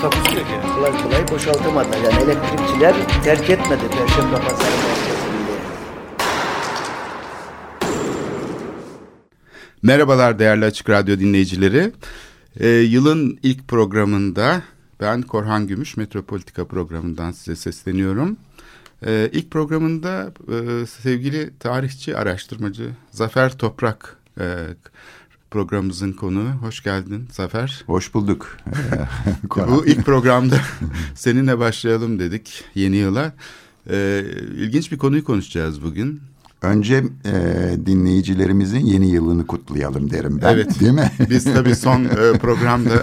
Takusu yok yani. Kolay kolay boşaltamadılar. Yani elektrikçiler terk etmedi Perşembe Pazarı merkezinde. Merhabalar değerli Açık Radyo dinleyicileri. Ee, yılın ilk programında ben Korhan Gümüş Metropolitika programından size sesleniyorum. Ee, ilk programında e, sevgili tarihçi, araştırmacı Zafer Toprak e, programımızın konuğu. Hoş geldin Zafer. Hoş bulduk. Bu ilk programda seninle başlayalım dedik yeni yıla. Ee, ilginç bir konuyu konuşacağız bugün. Önce e, dinleyicilerimizin yeni yılını kutlayalım derim ben. Evet. Değil mi? Biz tabii son e, programda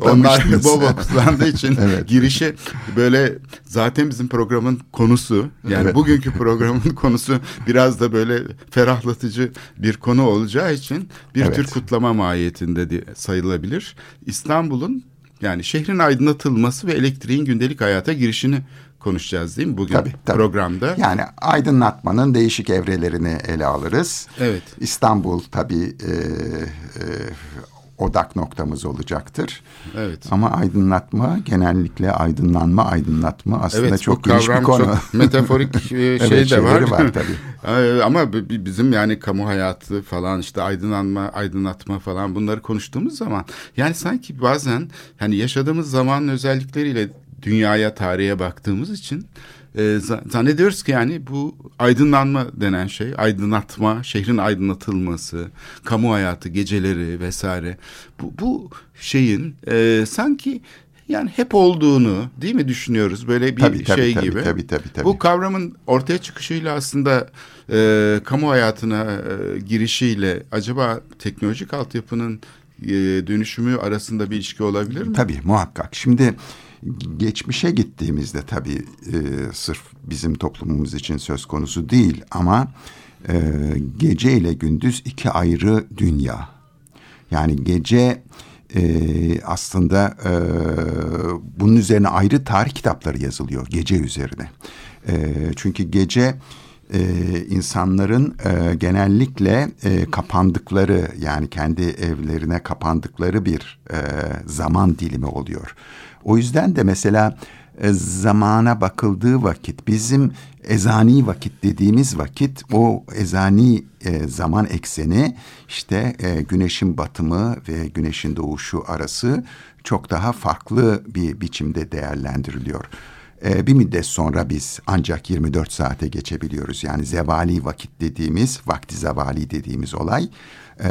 onlar bol kutlandığı için Evet. girişi böyle zaten bizim programın konusu yani Evet. bugünkü programın konusu biraz da böyle ferahlatıcı bir konu olacağı için bir Evet. tür kutlama mahiyetinde de sayılabilir. İstanbul'un yani şehrin aydınlatılması ve elektriğin gündelik hayata girişini konuşacağız değil mi bugün Tabii, tabii. programda? Yani aydınlatmanın değişik evrelerini ele alırız. Evet. İstanbul tabii e, e, odak noktamız olacaktır. Evet. Ama aydınlatma genellikle aydınlanma, aydınlatma aslında Evet, çok geniş bir konu. çok metaforik e, Evet, şey de şeyleri var. var tabii. Ama bi- bi- bizim yani kamu hayatı falan işte aydınlanma, aydınlatma falan bunları konuştuğumuz zaman yani sanki bazen hani yaşadığımız zamanın özellikleriyle dünyaya, tarihe baktığımız için e, za- zannediyoruz ki yani bu aydınlanma denen şey, aydınlatma, şehrin aydınlatılması, kamu hayatı, geceleri vesaire bu, bu şeyin e, sanki yani hep olduğunu değil mi düşünüyoruz böyle bir Tabii, tabii, şey tabii, gibi. tabii, tabii, tabii. Bu kavramın ortaya çıkışıyla aslında e, kamu hayatına e, girişiyle acaba teknolojik altyapının e, dönüşümü arasında bir ilişki olabilir mi? Tabii muhakkak. Şimdi geçmişe gittiğimizde tabii e, sırf bizim toplumumuz için söz konusu değil ama e, gece ile gündüz iki ayrı dünya. Yani gece e, aslında e, bunun üzerine ayrı tarih kitapları yazılıyor gece üzerine. E, çünkü gece e, insanların e, genellikle e, kapandıkları yani kendi evlerine kapandıkları bir e, zaman dilimi oluyor. O yüzden de mesela e, zamana bakıldığı vakit bizim ezani vakit dediğimiz vakit o ezani e, zaman ekseni işte e, güneşin batımı ve güneşin doğuşu arası çok daha farklı bir biçimde değerlendiriliyor. E, bir müddet sonra biz ancak 24 saate geçebiliyoruz. Yani zevali vakit dediğimiz, vakti zevali dediğimiz olay e,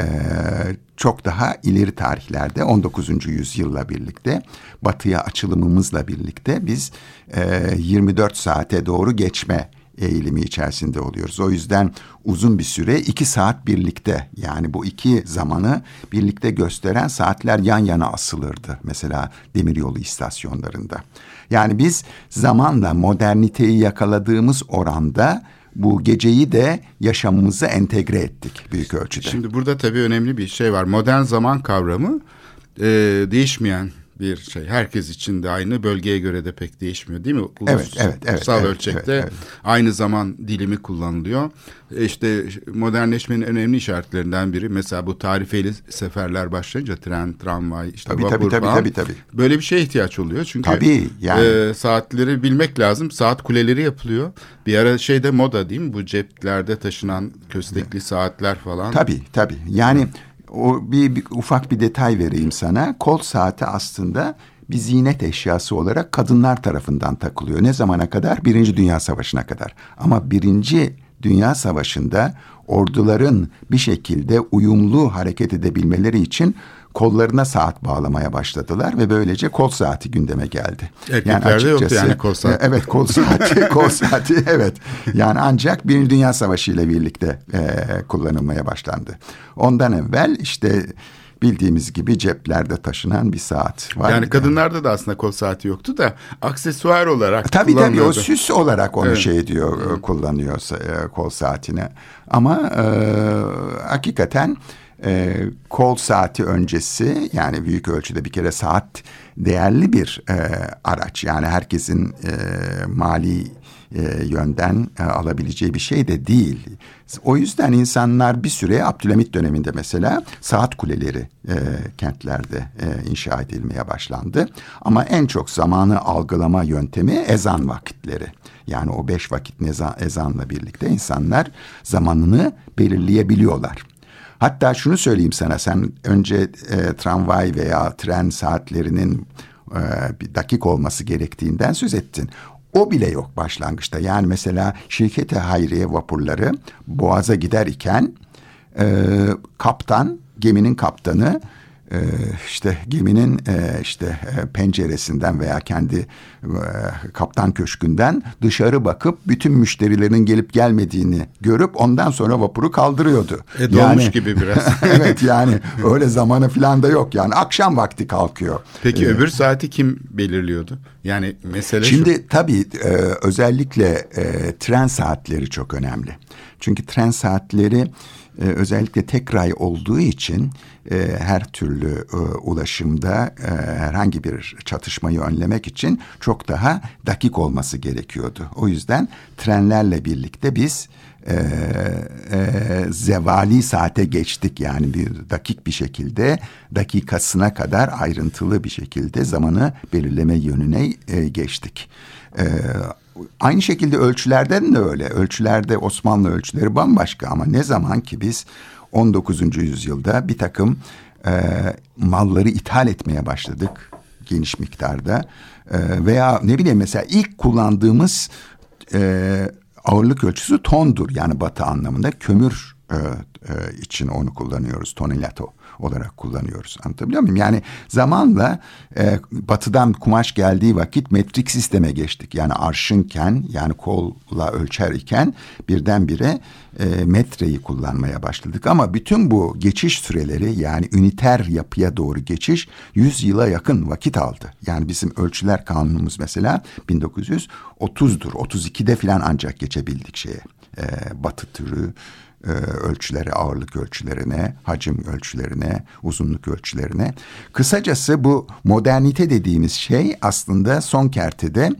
çok daha ileri tarihlerde 19. yüzyılla birlikte batıya açılımımızla birlikte biz e, 24 saate doğru geçme eğilimi içerisinde oluyoruz. O yüzden uzun bir süre iki saat birlikte yani bu iki zamanı birlikte gösteren saatler yan yana asılırdı. Mesela demiryolu istasyonlarında. Yani biz zamanla moderniteyi yakaladığımız oranda bu geceyi de yaşamımıza entegre ettik büyük ölçüde. Şimdi burada tabii önemli bir şey var. Modern zaman kavramı e, değişmeyen bir şey. Herkes için de aynı, bölgeye göre de pek değişmiyor değil mi? Ulus, Evet, evet, evet, ulusal evet, ölçekte evet, evet. aynı zaman dilimi kullanılıyor. E, İşte modernleşmenin önemli işaretlerinden biri mesela bu tarifeli seferler başlayınca tren, tramvay, işte Tabii, vapur tabii, tabii, falan. tabii, tabii. Böyle bir şeye ihtiyaç oluyor. Çünkü Tabii, yani. e, saatleri bilmek lazım. Saat kuleleri yapılıyor. Bir ara şeyde moda değil mi? Bu ceplerde taşınan köstekli saatler falan. Tabii tabii. Yani o bir, bir ufak bir detay vereyim sana. Kol saati aslında bir ziynet eşyası olarak kadınlar tarafından takılıyor. Ne zamana kadar? Birinci Dünya Savaşı'na kadar. Ama Birinci Dünya Savaşı'nda orduların bir şekilde uyumlu hareket edebilmeleri için kollarına saat bağlamaya başladılar ve böylece kol saati gündeme geldi. Erkeklerde yoktu yani kol saati. Evet kol saati, kol saati evet. Yani ancak Birinci Dünya Savaşı ile birlikte e, kullanılmaya başlandı. Ondan evvel işte bildiğimiz gibi ceplerde taşınan bir saat var. Yani kadınlarda da aslında kol saati yoktu da aksesuar olarak Tabii tabii o kullanılıyordu. süs olarak onu Evet. şey diyor e, kullanıyor e, kol saatini. Ama e, hakikaten e, kol saati öncesi yani büyük ölçüde bir kere saat değerli bir e, araç. Yani herkesin e, mali e, yönden e, alabileceği bir şey de değil. O yüzden insanlar bir süre Abdülhamit döneminde mesela saat kuleleri e, kentlerde e, inşa edilmeye başlandı. Ama en çok zamanı algılama yöntemi ezan vakitleri. Yani o beş vakit ezanla birlikte insanlar zamanını belirleyebiliyorlar. Hatta şunu söyleyeyim sana sen önce e, tramvay veya tren saatlerinin e, bir dakik olması gerektiğinden söz ettin. O bile yok başlangıçta. Yani mesela şirketi hayriye vapurları boğaza gider iken e, kaptan, geminin kaptanı e, işte geminin e, işte e, penceresinden veya kendi e, kaptan köşkünden dışarı bakıp bütün müşterilerin gelip gelmediğini görüp ondan sonra vapuru kaldırıyordu. E, dolmuş gibi biraz. evet yani öyle zamanı falan da yok yani akşam vakti kalkıyor. Peki Ee, öbür saati kim belirliyordu? Yani mesele şu. Şimdi tabii e, özellikle e, tren saatleri çok önemli. Çünkü tren saatleri e, özellikle tek ray olduğu için e, her türlü e, ulaşımda e, herhangi bir çatışmayı önlemek için çok daha dakik olması gerekiyordu. O yüzden trenlerle birlikte biz e, e, zevali saate geçtik yani bir dakik bir şekilde dakikasına kadar ayrıntılı bir şekilde zamanı belirleme yönüne e, geçtik. E, aynı şekilde ölçülerden de öyle. Ölçülerde Osmanlı ölçüleri bambaşka ama ne zaman ki biz 19. yüzyılda bir takım e, malları ithal etmeye başladık geniş miktarda e, veya ne bileyim mesela ilk kullandığımız e, ağırlık ölçüsü tondur yani batı anlamında kömür e, e, için onu kullanıyoruz tonilato olarak kullanıyoruz anlatabiliyor muyum? Yani zamanla e, batıdan kumaş geldiği vakit metrik sisteme geçtik yani arşınken yani kolla ölçer iken birdenbire e, metreyi kullanmaya başladık ama bütün bu geçiş süreleri yani üniter yapıya doğru geçiş 100 yıla yakın vakit aldı. Yani bizim ölçüler kanunumuz mesela 1930'dur 32'de falan ancak geçebildik şeye e, batı türü e, ölçülere, ağırlık ölçülerine, hacim ölçülerine, uzunluk ölçülerine. Kısacası bu modernite dediğimiz şey aslında son kertede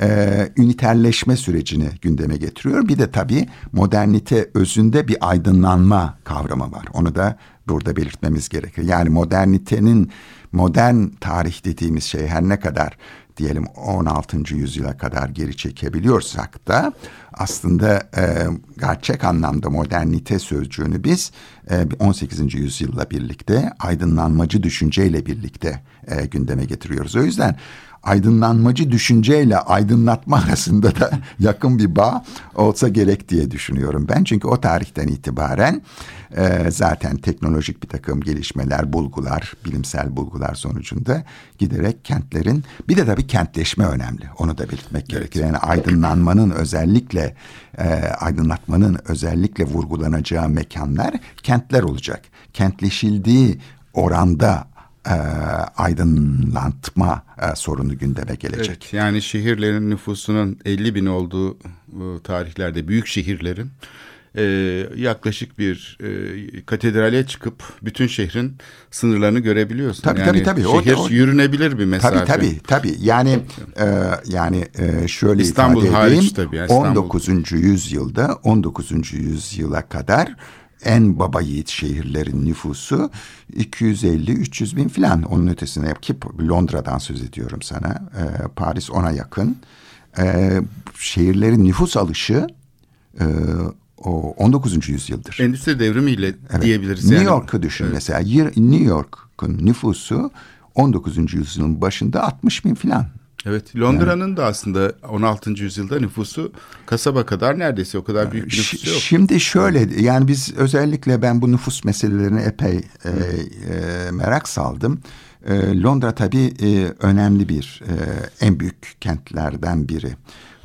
e, üniterleşme sürecini gündeme getiriyor. Bir de tabii modernite özünde bir aydınlanma kavramı var. Onu da burada belirtmemiz gerekir. Yani modernitenin modern tarih dediğimiz şey her ne kadar diyelim 16. yüzyıla kadar geri çekebiliyorsak da aslında e, gerçek anlamda modernite sözcüğünü biz e, 18. yüzyılla birlikte aydınlanmacı düşünceyle birlikte e, gündeme getiriyoruz. O yüzden aydınlanmacı düşünceyle aydınlatma arasında da yakın bir bağ olsa gerek diye düşünüyorum ben. Çünkü o tarihten itibaren e, zaten teknolojik bir takım gelişmeler, bulgular, bilimsel bulgular sonucunda giderek kentlerin bir de tabii kentleşme önemli. Onu da belirtmek gerekir. Yani aydınlanmanın özellikle e, aydınlatmanın özellikle vurgulanacağı mekanlar kentler olacak. Kentleşildiği oranda e, aydınlatma e, sorunu gündeme gelecek. Evet, yani şehirlerin nüfusunun 50 bin olduğu e, tarihlerde büyük şehirlerin e, yaklaşık bir e, katedrale çıkıp bütün şehrin sınırlarını görebiliyorsun. Tabii, yani tabii, tabii. O- Şehir o- yürünebilir bir mesafe. Tabii tabii tabii. Yani e, yani e, şöyle İstanbul ifade hariç edeyim. tabii, yani İstanbul. 19. yüzyılda 19. yüzyıla kadar en baba yiğit şehirlerin nüfusu 250-300 bin falan. Onun ötesine ki Londra'dan söz ediyorum sana. E, Paris ona yakın. E, şehirlerin nüfus alışı e, o 19. yüzyıldır. Endüstri devrimiyle Evet. diyebiliriz. New yani. York'u düşün mesela. Yer- New York'un nüfusu 19. yüzyılın başında 60 bin falan. Evet Londra'nın da aslında 16. yüzyılda nüfusu kasaba kadar neredeyse o kadar büyük bir nüfusu yok. Şimdi şöyle yani biz özellikle ben bu nüfus meselelerine epey e, e, merak saldım. E, Londra tabii e, önemli bir e, en büyük kentlerden biri.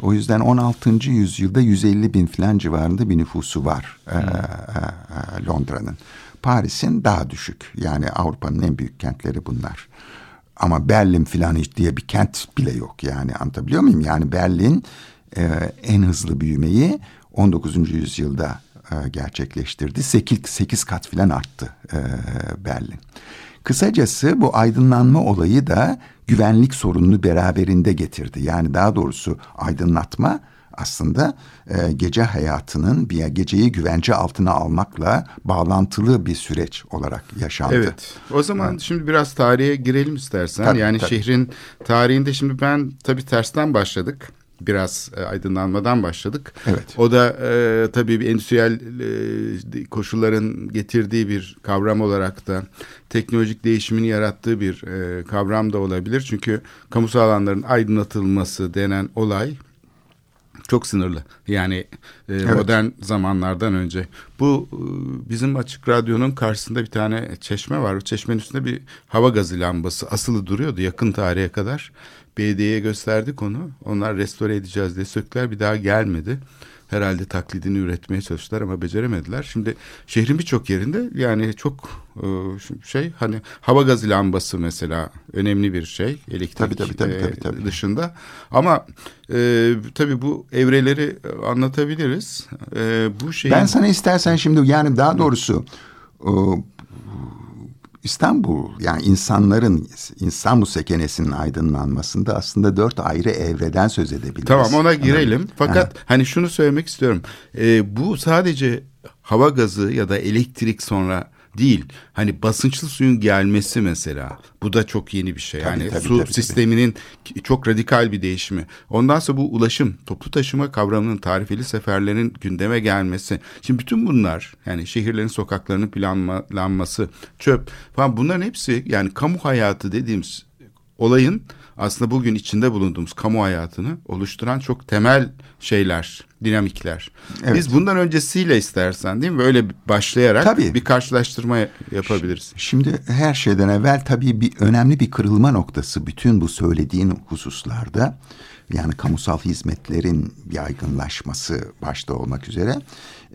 O yüzden 16. yüzyılda 150 bin falan civarında bir nüfusu var e, e, e, Londra'nın. Paris'in daha düşük. Yani Avrupa'nın en büyük kentleri bunlar. Ama Berlin filan hiç diye bir kent bile yok yani anlatabiliyor muyum? Yani Berlin e, en hızlı büyümeyi 19. yüzyılda e, gerçekleştirdi. 8, 8 kat filan arttı e, Berlin. Kısacası bu aydınlanma olayı da güvenlik sorununu beraberinde getirdi. Yani daha doğrusu aydınlatma aslında e, gece hayatının bir geceyi güvence altına almakla bağlantılı bir süreç olarak yaşandı. Evet. O zaman evet. şimdi biraz tarihe girelim istersen. Tabii, yani tabii. şehrin tarihinde şimdi ben tabii tersten başladık. Biraz e, aydınlanmadan başladık. Evet. O da e, tabii bir endüstriyel e, koşulların getirdiği bir kavram olarak da teknolojik değişimin yarattığı bir e, kavram da olabilir. Çünkü kamusal alanların aydınlatılması denen olay çok sınırlı. Yani e, Evet. modern zamanlardan önce. Bu e, bizim açık radyonun karşısında bir tane çeşme var. O çeşmenin üstünde bir hava gazı lambası asılı duruyordu yakın tarihe kadar. Belediyeye gösterdik onu. Onlar restore edeceğiz diye söktüler. Bir daha gelmedi. Herhalde taklidini üretmeye çalıştılar ama beceremediler. Şimdi şehrin birçok yerinde yani çok e, şey hani hava gazı lambası mesela önemli bir şey elektrik Tabii, tabii, tabii, e, tabii, tabii. dışında. Ama e, tabii bu evreleri anlatabiliriz. E, bu şeyin Ben sana istersen şimdi yani daha doğrusu o, İstanbul yani insanların İstanbul sekenesinin aydınlanmasında aslında dört ayrı evreden söz edebiliriz. Tamam ona girelim. Anladın? Fakat hani şunu söylemek istiyorum. Ee, bu sadece hava gazı ya da elektrik sonra değil. Hani basınçlı suyun gelmesi mesela. Bu da çok yeni bir şey. Tabii, yani tabii, su tabii, tabii. sisteminin çok radikal bir değişimi. Ondan sonra bu ulaşım, toplu taşıma kavramının tarifeli seferlerin gündeme gelmesi. Şimdi bütün bunlar yani şehirlerin sokaklarının planlanması, çöp falan bunların hepsi yani kamu hayatı dediğimiz olayın aslında bugün içinde bulunduğumuz kamu hayatını oluşturan çok temel şeyler, dinamikler. Evet. Biz bundan öncesiyle istersen değil mi böyle başlayarak Tabii. bir karşılaştırma yapabiliriz. Şimdi her şeyden evvel tabii bir önemli bir kırılma noktası bütün bu söylediğin hususlarda yani kamusal hizmetlerin yaygınlaşması başta olmak üzere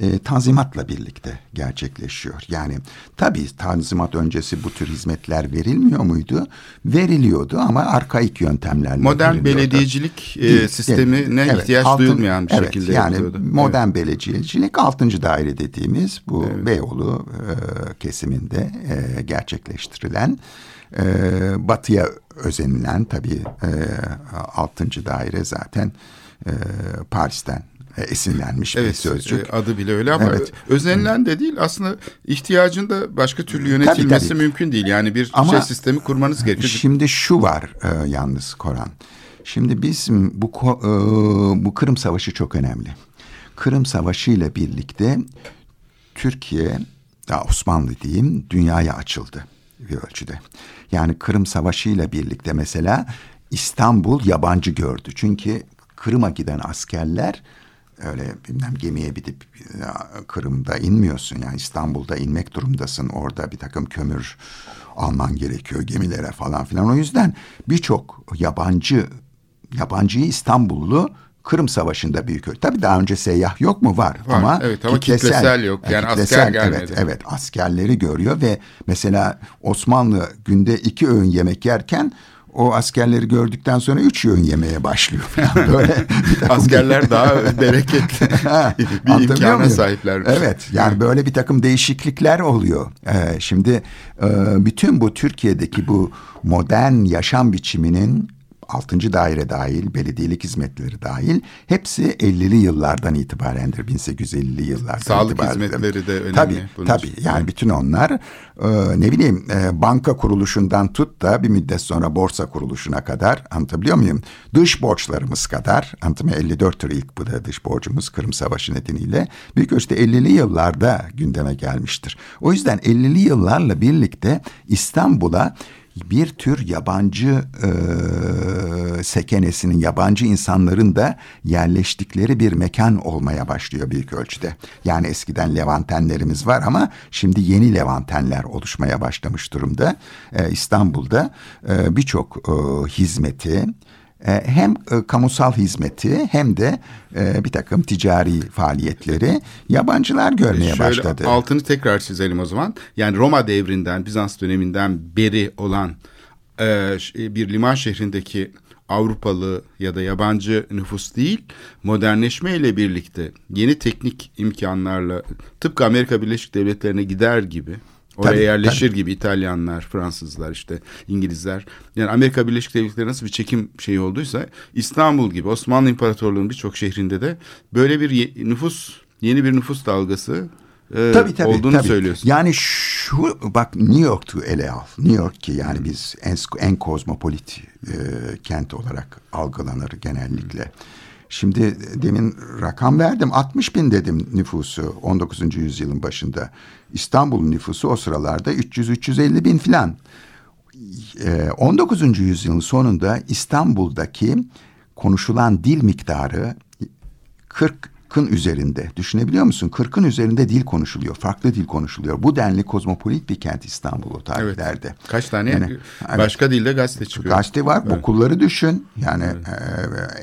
e, tanzimatla birlikte gerçekleşiyor. Yani tabii tanzimat öncesi bu tür hizmetler verilmiyor muydu? Veriliyordu ama arkaik yöntemlerle Modern belediyecilik e, sistemine. Evet, ihtiyaç altın- duyulmayan bir evet, şekilde yani yapılıyordu. modern belediyecilik 6. daire dediğimiz bu Beyoğlu e, kesiminde e, gerçekleştirilen e, batıya özenilen tabii e, 6. daire zaten e, Paris'ten e, esinlenmiş bir Evet, sözcük. e, adı bile öyle ama Evet. özenilen de değil aslında ihtiyacın da başka türlü yönetilmesi tabii. mümkün değil. Yani bir Ama şey sistemi kurmanız gerekiyor. Şimdi şu var e, yalnız Koran. Şimdi bizim bu e, bu Kırım Savaşı çok önemli. Kırım Savaşı ile birlikte Türkiye, ya Osmanlı diyeyim, dünyaya açıldı bir ölçüde. Yani Kırım Savaşı ile birlikte mesela İstanbul yabancı gördü. Çünkü Kırım'a giden askerler öyle bilmem gemiye binip ya, Kırım'da inmiyorsun. Yani İstanbul'da inmek durumdasın. Orada bir takım kömür alman gerekiyor gemilere falan filan. O yüzden birçok yabancı yabancıyı İstanbullu Kırım Savaşı'nda büyük ölçü. Tabii daha önce seyyah yok mu? Var. Var, ama, evet, ama kitlesel yok. Yani asker gelmedi. Evet, evet askerleri görüyor ve mesela Osmanlı günde iki öğün yemek yerken o askerleri gördükten sonra üç öğün yemeye başlıyor. falan. Böyle Askerler daha bereketli bir imkana muyum? sahiplermiş. Evet yani böyle bir takım değişiklikler oluyor. Ee, şimdi e, bütün bu Türkiye'deki bu modern yaşam biçiminin 6. daire dahil, belediyelik hizmetleri dahil hepsi 50'li yıllardan itibarendir. 1850'li yıllardan Sağlık itibaren. hizmetleri de önemli Tabii, bunun tabii. için. Yani bütün onlar e, ne bileyim e, banka kuruluşundan tut da bir müddet sonra borsa kuruluşuna kadar anlatabiliyor muyum? Dış borçlarımız kadar anlatabiliyor muyum? 54'tür ilk bu da dış borcumuz Kırım Savaşı nedeniyle büyük ölçüde 50'li yıllarda gündeme gelmiştir. O yüzden 50'li yıllarla birlikte İstanbul'a bir tür yabancı e, sekenesinin, yabancı insanların da yerleştikleri bir mekan olmaya başlıyor büyük ölçüde. Yani eskiden Levantenlerimiz var ama şimdi yeni Levantenler oluşmaya başlamış durumda. E, İstanbul'da e, birçok e, hizmeti, hem e, kamusal hizmeti hem de e, bir takım ticari faaliyetleri yabancılar görmeye Şöyle başladı. altını tekrar çizelim o zaman. Yani Roma devrinden, Bizans döneminden beri olan e, bir liman şehrindeki Avrupalı ya da yabancı nüfus değil, modernleşme ile birlikte yeni teknik imkanlarla tıpkı Amerika Birleşik Devletleri'ne gider gibi oraya Tabii, yerleşir gibi İtalyanlar, Fransızlar işte İngilizler. Yani Amerika Birleşik Devletleri nasıl bir çekim şeyi olduysa İstanbul gibi Osmanlı İmparatorluğu'nun birçok şehrinde de böyle bir ye- nüfus yeni bir nüfus dalgası e, tabii, tabii, olduğunu tabii. söylüyorsun. Yani şu bak New York'tu ele al. New York ki yani biz en, en kozmopolit e, kent olarak algılanır genellikle. Şimdi demin rakam verdim 60 bin dedim nüfusu 19. yüzyılın başında. İstanbul'un nüfusu o sıralarda 300-350 bin filan. Ee, 19. yüzyılın sonunda İstanbul'daki konuşulan dil miktarı 40'ın üzerinde. Düşünebiliyor musun? 40'ın üzerinde dil konuşuluyor. Farklı dil konuşuluyor. Bu denli kozmopolit bir kent İstanbul o Evet. tarihlerde. Kaç tane Yani, evet. başka dilde gazete çıkıyor. Gazete var. Okulları düşün. Yani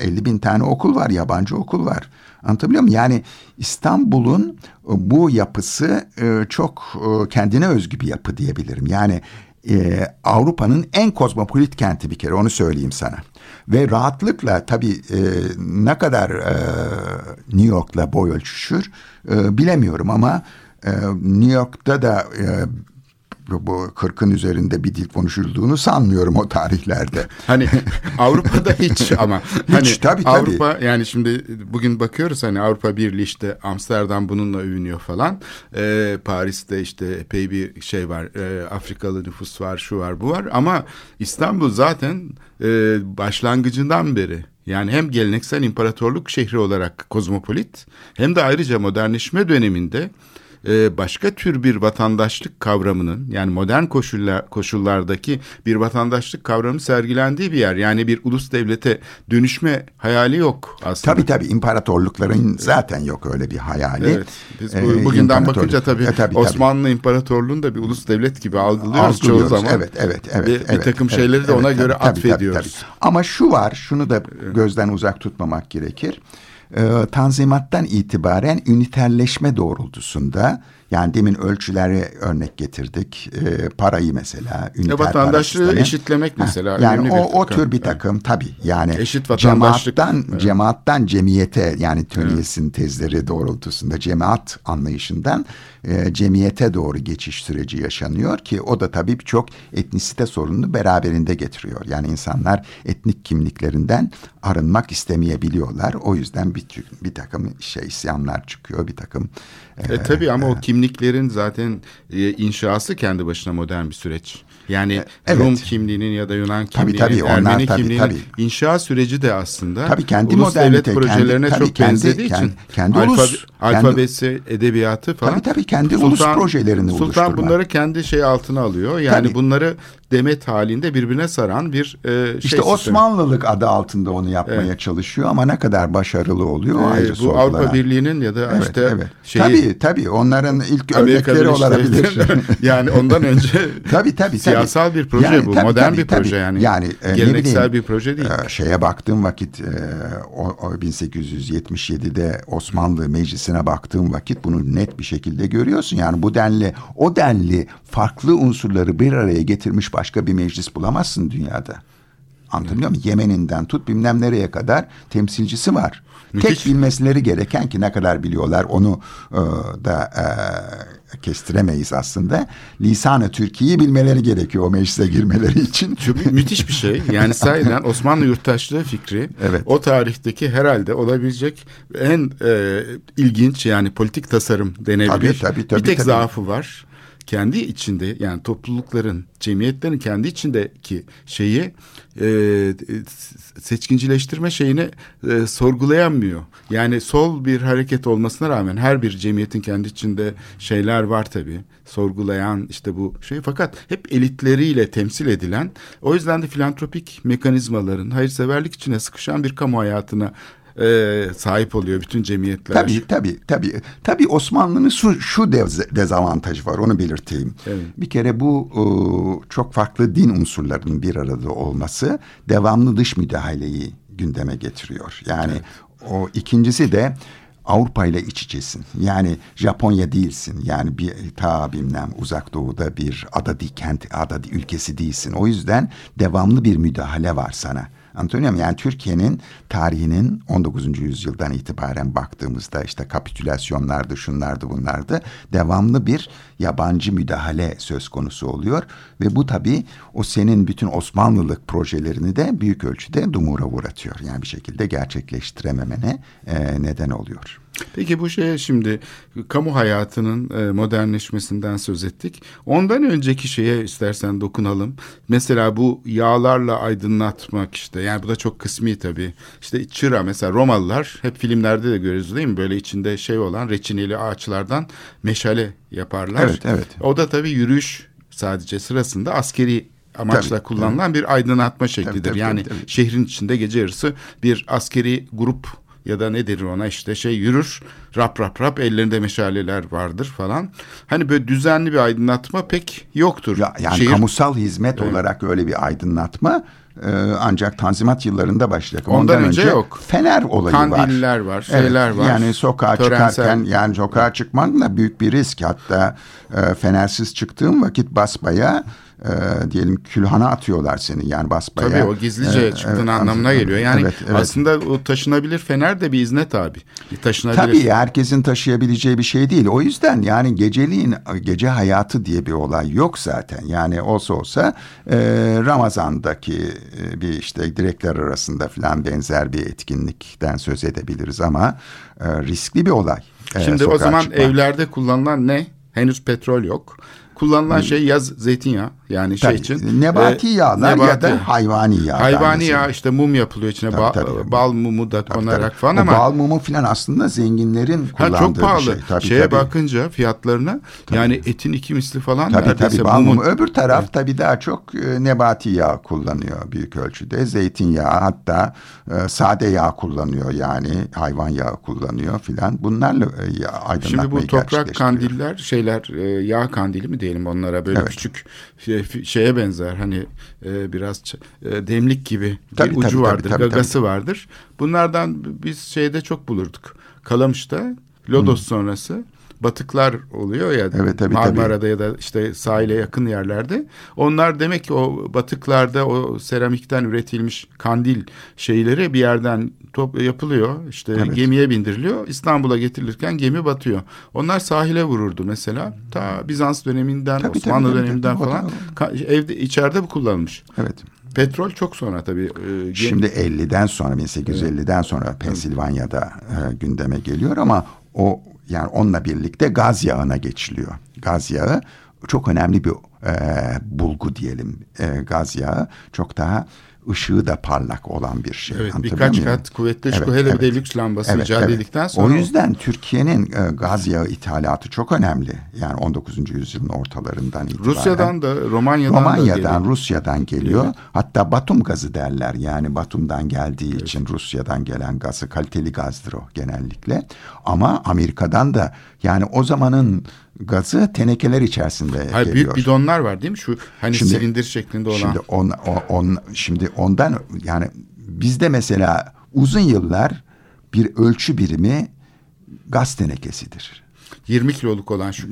e, 50 bin tane okul var. Yabancı okul var. Anlatabiliyor muyum? Yani İstanbul'un bu yapısı e, çok e, kendine özgü bir yapı diyebilirim. Yani e, Avrupa'nın en kozmopolit kenti bir kere onu söyleyeyim sana. Ve rahatlıkla tabii e, ne kadar e, New York'la boy ölçüşür e, bilemiyorum ama e, New York'ta da e, bu 40'ın üzerinde bir dil konuşulduğunu sanmıyorum o tarihlerde. Hani Avrupa'da hiç ama hani tabii, tabii. Avrupa yani şimdi bugün bakıyoruz hani Avrupa Birliği işte Amsterdam bununla övünüyor falan. Ee, Paris'te işte epey bir şey var. Ee, Afrikalı nüfus var, şu var, bu var ama İstanbul zaten e, başlangıcından beri yani hem geleneksel imparatorluk şehri olarak kozmopolit hem de ayrıca modernleşme döneminde e, başka tür bir vatandaşlık kavramının yani modern koşullar, koşullardaki bir vatandaşlık kavramı sergilendiği bir yer. Yani bir ulus devlete dönüşme hayali yok aslında. Tabii tabii imparatorlukların zaten yok öyle bir hayali. Evet. Biz bu, Ee, bugünden bakınca tabii, E, tabii, tabii. Osmanlı İmparatorluğu'nu da bir ulus devlet gibi algılıyoruz, çoğu Algılıyoruz. zaman. Evet, evet, evet. Ve bir evet, takım evet, şeyleri de evet, ona tabii, göre tabii, tabii, atfediyoruz. tabii. Ama şu var, şunu da gözden uzak tutmamak gerekir. Ee, tanzimattan itibaren üniterleşme doğrultusunda yani demin ölçüleri örnek getirdik. Ee, parayı mesela üniter para vatandaşlığı sistemi. eşitlemek Ha, mesela. Yani önemli o, o tür bir takım tabii yani Eşit vatandaşlık. cemaattan Evet. cemaattan cemiyete yani Tönnies'in tezleri doğrultusunda cemaat anlayışından e, cemiyete doğru geçiş süreci yaşanıyor ki o da tabii birçok etnisite sorununu beraberinde getiriyor. Yani insanlar etnik kimliklerinden arınmak istemeyebiliyorlar. O yüzden bir, bir takım şey isyanlar çıkıyor, bir takım E tabii ama o kimliklerin zaten e, inşası kendi başına modern bir süreç. Yani evet. Rum kimliğinin ya da Yunan Tabii, kimliğinin, tabii, onlar Ermeni tabii, kimliğinin tabii. inşa süreci de aslında Tabii kendi ulus devlet projelerine kendi- tabii çok kendi- benzediği kendi- için kendi alfabe- ulus- kendi- alfabesi, edebiyatı falan. Tabii, tabii, kendi ulus projelerini Sultan bunları kendi şey altına alıyor. Yani Tabii. bunları demet halinde birbirine saran bir e, şey İşte sistemi. Osmanlılık adı altında onu yapmaya Evet. çalışıyor ama ne kadar başarılı oluyor o E, ayrı bu. Avrupa Birliği'nin ya da Evet, işte evet. şeyi Tabii tabii onların ilk Amerika örnekleri olabilir. Yani ondan önce tabii tabii. Siyasal tabii. bir proje Yani bu. tabii, Modern tabii, bir tabii. proje yani. Yani e, ne Geleneksel bileyim, bir proje değil. e, şeye baktığım vakit e, o, o 1877'de Osmanlı Meclisi'ne baktığım vakit bunu net bir şekilde görüyorsun. Yani bu denli o denli farklı unsurları bir araya getirmiş başka bir meclis bulamazsın dünyada. Anlatabiliyor muyum? Yemen'inden tut bilmem nereye kadar temsilcisi var. Müthiş. Tek bilmesleri gereken ki ne kadar biliyorlar onu e, da e, kestiremeyiz aslında. Lisanı Türkiye'yi bilmeleri gerekiyor o meclise girmeleri için. Çünkü müthiş bir şey. Yani sahiden Osmanlı yurttaşlığı fikri Evet. o tarihteki herhalde olabilecek en e, ilginç yani politik tasarım denebilir. Tabii, tabii, tabii, bir tek tabii. zaafı var. Kendi içinde yani toplulukların, cemiyetlerin kendi içindeki şeyi e, seçkincileştirme şeyini e, sorgulayamıyor. Yani sol bir hareket olmasına rağmen her bir cemiyetin kendi içinde şeyler var tabii. Sorgulayan işte bu şey fakat hep elitleriyle temsil edilen o yüzden de filantropik mekanizmaların hayırseverlik içine sıkışan bir kamu hayatına e, sahip oluyor bütün cemiyetler. Tabii tabii tabii. Tabii Osmanlı'nın şu, şu dez- dezavantajı var onu belirteyim. Evet. Bir kere bu e, çok farklı din unsurlarının bir arada olması devamlı dış müdahaleyi gündeme getiriyor. Yani o ikincisi de Avrupa ile iç içesin. Yani Japonya değilsin. Yani bir ta bilmem uzak doğuda bir ada di kent ada di ülkesi değilsin. O yüzden devamlı bir müdahale var sana. Anlatabiliyor muyum? Yani Türkiye'nin tarihinin 19. yüzyıldan itibaren baktığımızda işte kapitülasyonlardı, şunlardı, bunlardı. Devamlı bir yabancı müdahale söz konusu oluyor. Ve bu tabii o senin bütün Osmanlılık projelerini de büyük ölçüde dumura uğratıyor. Yani bir şekilde gerçekleştirememene e, neden oluyor. Peki bu şeye şimdi kamu hayatının e, modernleşmesinden söz ettik. Ondan önceki şeye istersen dokunalım. Mesela bu yağlarla aydınlatmak işte yani bu da çok kısmi tabii. İşte çıra mesela Romalılar hep filmlerde de görüyoruz değil mi? Böyle içinde şey olan reçineli ağaçlardan meşale yaparlar. Evet, evet. O da tabii yürüyüş sadece sırasında askeri amaçla Tabii, kullanılan bir aydınlatma şeklidir. tabii, yani tabii, tabii. şehrin içinde gece yarısı bir askeri grup ya da nedir ona işte şey yürür rap rap rap ellerinde meşaleler vardır falan. Hani böyle düzenli bir aydınlatma pek yoktur. Ya, yani Şehir- kamusal hizmet olarak öyle bir aydınlatma e, ancak Tanzimat yıllarında başlayacak. Ondan önce yok. Fener olayı var. Kandiller var, şeyler var. Yani sokağa Törensel. çıkarken yani sokağa çıkmak da büyük bir risk. Hatta e, fenersiz çıktığım vakit basbaya e, diyelim külhana atıyorlar seni yani basbaya. Tabii o gizlice E, çıktığın evet, anlamına evet, geliyor. Yani evet, evet. aslında o taşınabilir fener de bir izne tabi. Bir taşınabilir. Tabii herkesin taşıyabileceği bir şey değil. O yüzden yani geceliğin gece hayatı diye bir olay yok zaten. Yani olsa olsa e, Ramazan'daki e, bir işte direkler arasında falan benzer bir etkinlikten söz edebiliriz ama e, riskli bir olay. e, Şimdi o zaman çıkmak. evlerde kullanılan ne? Henüz petrol yok. Kullanılan şey yaz zeytinyağı yani şey Tabii, için. nebati e, yağlar ya nebati- da hayvani yağ. Hayvani yağ işte mum yapılıyor içine Tabii, ba- tabii. bal mumu da Tabii, konarak tabii. falan O ama bal mumu falan aslında zenginlerin ha, kullandığı çok pahalı. bir şey. Tabii, Şeye tabii. bakınca fiyatlarına yani etin iki misli falan Tabii tabii bal mumu. Öbür taraf tabii daha çok e, nebati yağ kullanıyor büyük ölçüde. Zeytinyağı hatta e, sade yağ kullanıyor yani hayvan yağı kullanıyor filan. Bunlarla e, ya- aydınlatmayı Şimdi bu toprak kandiller şeyler e, yağ kandili mi diyelim onlara böyle Evet. küçük şey- şeye benzer hani e, biraz e, demlik gibi Tabii, bir ucu tabii, vardır tabii, tabii, gagası vardır. Bunlardan biz şeyde çok bulurduk. Kalamış'ta Lodos sonrası batıklar oluyor ya Evet, tabii, Marmara'da ya da işte sahile yakın yerlerde. Onlar demek ki o batıklarda o seramikten üretilmiş kandil şeyleri bir yerden top yapılıyor. İşte Evet. gemiye bindiriliyor. İstanbul'a getirilirken gemi batıyor. Onlar sahile vururdu mesela. Ta Bizans döneminden, Tabii, Osmanlı tabii, tabii, döneminden tabii. Falan ka- evde içeride bu kullanılmış. Evet. Petrol çok sonra tabii. e, Şimdi 50'den sonra 1850'den sonra Pensilvanya'da e, gündeme geliyor ama o yani onunla birlikte gaz yağına geçiliyor. Gaz yağı çok önemli bir e, bulgu diyelim. E, gaz yağı çok daha ışığı da parlak olan bir şey. Evet, birkaç kat kuvvetli Evet, şu hele bir de evet. lüks lambası Evet, icat evet. edildikten sonra O yüzden Türkiye'nin e, gaz yağı ithalatı çok önemli. Yani 19. yüzyılın ortalarından itibaren. Rusya'dan da Romanya'dan, da Romanya'dan, geliyor. Rusya'dan geliyor. Hatta Batum gazı derler. Yani Batum'dan geldiği için Rusya'dan gelen gazı kaliteli gazdır o genellikle. Ama Amerika'dan da yani o zamanın gazı tenekeler içerisinde Hayır, geliyor. büyük bidonlar var değil mi? Şu hani Şimdi- silindir şeklinde olan. Şimdi on, on, şimdi ondan yani bizde mesela uzun yıllar bir ölçü birimi gaz tenekesidir. 20 kiloluk olan şu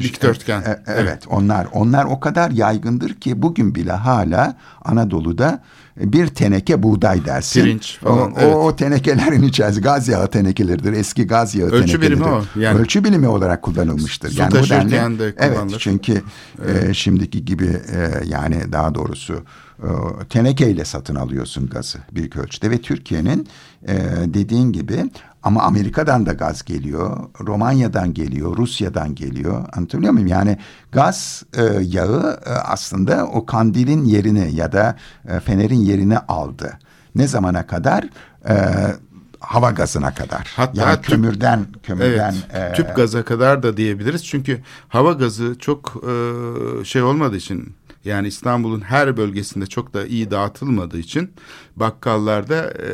dikdörtgen. E- evet, onlar onlar o kadar yaygındır ki bugün bile hala Anadolu'da bir teneke buğday dersin. Pirinç O, falan, o, evet. o tenekelerin içerisinde gaz yağı tenekeleridir. Eski gaz yağı Ölçü tenekeleridir. birimi o, yani. Ölçü birimi olarak kullanılmıştır. Su yani bu denli- de kullanılır. Evet çünkü e, şimdiki gibi e, yani daha doğrusu e, tenekeyle satın alıyorsun gazı büyük ölçüde ve Türkiye'nin e, dediğin gibi ama Amerika'dan da gaz geliyor, Romanya'dan geliyor, Rusya'dan geliyor. Anlatabiliyor muyum? Yani gaz e, yağı e, aslında o kandilin yerini ya da e, fenerin yerini aldı. Ne zamana kadar? E, hava gazına kadar. Hatta yani tüp- kömürden kömürden Evet, e, tüp gaza kadar da diyebiliriz. Çünkü hava gazı çok e, şey olmadığı için yani İstanbul'un her bölgesinde çok da iyi dağıtılmadığı için bakkallarda e,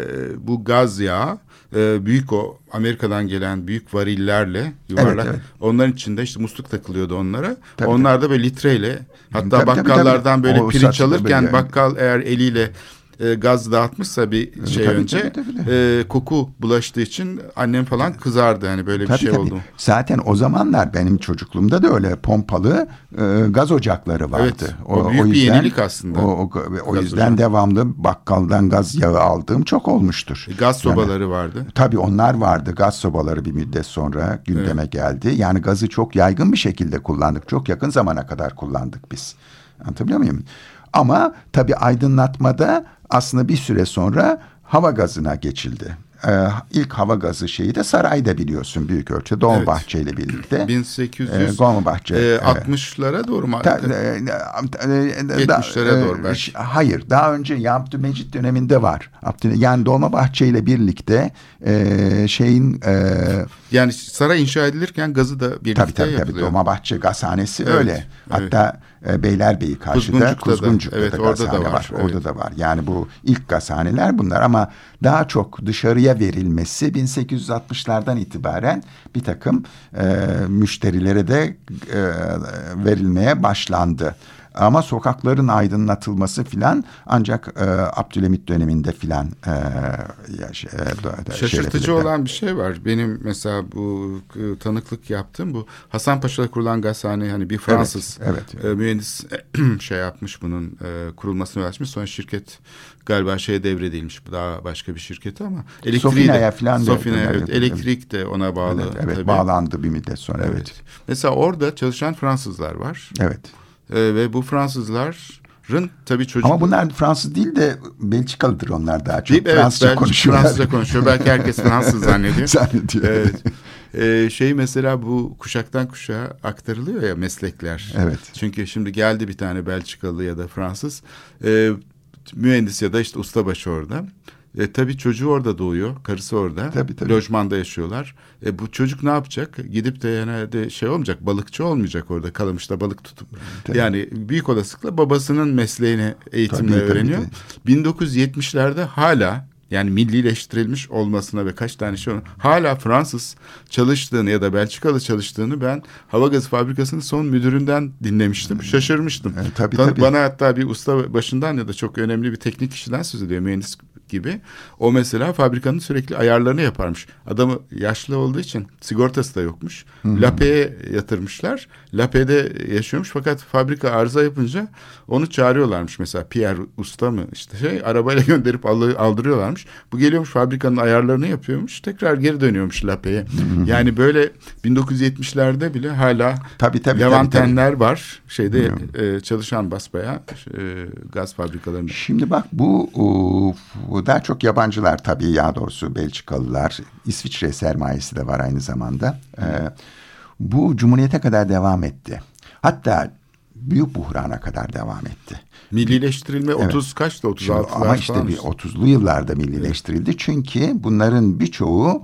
bu gaz yağı e, büyük o Amerika'dan gelen büyük varillerle yuvarlak. evet. Onların içinde işte musluk takılıyordu onlara. Tabii, Onlar da böyle litreyle hatta Tabii, tabii, bakkallardan tabii. böyle O pirinç alırken böyle. bakkal eğer eliyle e, gaz dağıtmışsa bir şey tabii, önce tabii, tabii, e, koku bulaştığı için annem falan kızardı hani böyle bir Tabii, şey tabii. oldu. Zaten o zamanlar benim çocukluğumda da öyle pompalı e, gaz ocakları vardı. Evet, o büyük bir yenilik aslında. O, o, o Gaz yüzden ocağı. devamlı bakkaldan gaz yağı aldığım çok olmuştur. E, Gaz Yani- sobaları vardı. Tabii onlar vardı. Gaz sobaları bir müddet sonra gündeme geldi. Yani gazı çok yaygın bir şekilde kullandık. Çok yakın zamana kadar kullandık biz. Anlatabiliyor muyum? Ama tabii aydınlatmada aslında bir süre sonra hava gazına geçildi. Ee, ilk hava gazı şeyi de sarayda biliyorsun büyük ölçüde Dolmabahçe ile birlikte. 1800 Ee, Dolmabahçe. e, evet. 60'lara doğru mu? Ta- e, e, e, 70'lere doğru belki. Hayır, daha önce Abdülmecit döneminde var. Abdül, yani Dolmabahçe ile birlikte e, şeyin e, Yani saray inşa edilirken gazı da birlikte tabii tabii tabii yapılıyor. Dolmabahçe gazhanesi Evet, öyle. evet. E, Beylerbeyi karşıda Kuzguncuk'ta evet, da orada da gazhane var, var. evet. Orada da var. Yani bu ilk gazhaneler bunlar ama daha çok dışarıya verilmesi 1860'lardan itibaren bir takım e, müşterilere de e, verilmeye başlandı. Ama sokakların aydınlatılması filan ancak e, Abdülhamit döneminde filan e, ya şey, e, Şaşırtıcı olan bir şey var. Benim mesela bu e, tanıklık yaptığım bu Hasan Paşa'da kurulan gazhane hani bir Fransız evet. e, mühendis şey yapmış bunun e, kurulmasını uğraşmış. Sonra şirket galiba şeye devredilmiş. Daha başka bir şirketi ama elektriği Sofina'ya de, falan evet, evet. elektrik de ona bağlı. Evet, evet, tabii. bağlandı bir müddet sonra evet. Evet. Mesela orada çalışan Fransızlar var. Evet. E, ve bu Fransızların tabii çocuk Ama bunlar Fransız değil de Belçikalıdır onlar daha çok. Değil? Evet, Fransızca belki konuşuyorlar. Fransızca konuşuyor. Belki herkes Fransız zannediyor. Zannediyor. Evet. Ee, şey mesela bu kuşaktan kuşağa aktarılıyor ya meslekler. Evet. Çünkü şimdi geldi bir tane Belçikalı ya da Fransız e, mühendis ya da işte ustabaşı orada. E, tabii çocuğu orada doğuyor, karısı orada. Tabii, tabii. Lojmanda yaşıyorlar. E, bu çocuk ne yapacak? Gidip de yani de şey olmayacak, balıkçı olmayacak orada kalamışta balık tutup. Tabii. Yani büyük olasılıkla babasının mesleğini eğitimle Tabii, öğreniyor. tabii. 1970'lerde hala yani millileştirilmiş olmasına ve kaç tane şey hala Fransız çalıştığını ya da Belçikalı çalıştığını ben hava gazı fabrikasının son müdüründen dinlemiştim. Şaşırmıştım. E, tabii, Tan- tabii. Bana hatta bir usta başından ya da çok önemli bir teknik kişiden söz ediyor mühendis gibi. O mesela fabrikanın sürekli ayarlarını yaparmış. Adamı yaşlı olduğu için sigortası da yokmuş. Lape'ye yatırmışlar. Lape'de yaşıyormuş fakat fabrika arıza yapınca onu çağırıyorlarmış. Mesela Pierre Usta mı işte şey arabayla gönderip al- aldırıyorlarmış. Bu geliyormuş fabrikanın ayarlarını yapıyormuş. Tekrar geri dönüyormuş Lape'ye. Yani böyle 1970'lerde bile hala Tabii, tabii, Levantenler var. Şeyde e, çalışan basbaya e, gaz fabrikalarında. Şimdi bak bu, o, daha çok yabancılar tabii ya doğrusu Belçikalılar, İsviçre sermayesi de var aynı zamanda. Ee, bu Cumhuriyete kadar devam etti. Hatta büyük buhrana kadar devam etti. Millileştirilme 30 kaçtı? 36'lar Şimdi ama işte bir 30'lu yıllarda millileştirildi. Çünkü bunların birçoğu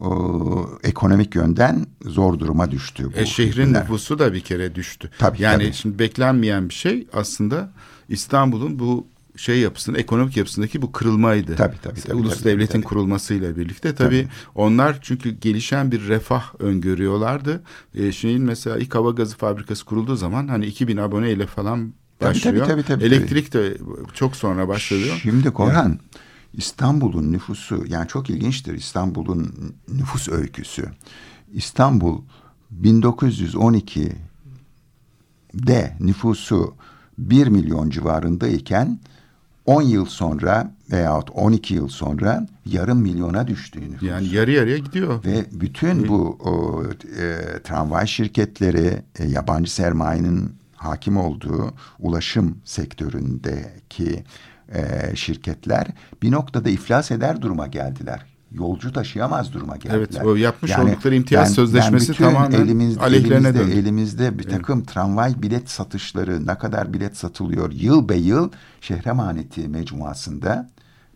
o, ekonomik yönden zor duruma düştü. Bu E, şehrin hükümler. nüfusu da bir kere düştü. Tabii, yani tabii. şimdi beklenmeyen bir şey aslında İstanbul'un bu şey yapısının ekonomik yapısındaki bu kırılmaydı. Tabii, tabii, tabii, Ulus tabii, devletin tabii. kurulmasıyla birlikte tabii, onlar çünkü gelişen bir refah öngörüyorlardı. E, şeyin mesela ilk hava gazı fabrikası kurulduğu zaman hani 2000 aboneyle falan Tabii, başlıyor. tabii, tabii, tabii, Elektrik de çok sonra başlıyor. Şimdi Korhan İstanbul'un nüfusu yani çok ilginçtir İstanbul'un nüfus öyküsü. İstanbul 1912'de nüfusu 1 milyon civarındayken 10 yıl sonra veyahut 12 yıl sonra yarım milyona düştü nüfus. Yani yarı yarıya gidiyor. Ve bütün bu o, e, tramvay şirketleri, e, yabancı sermayenin hakim olduğu ulaşım sektöründeki e, şirketler bir noktada iflas eder duruma geldiler. Yolcu taşıyamaz duruma geldiler. Evet, o yapmış oldukları imtiyaz sözleşmesi bütün tamamen elimizde, aleyhlerine elimizde, döndü. elimizde bir takım tramvay bilet satışları ne kadar bilet satılıyor yıl be yıl Şehremaneti mecmuasında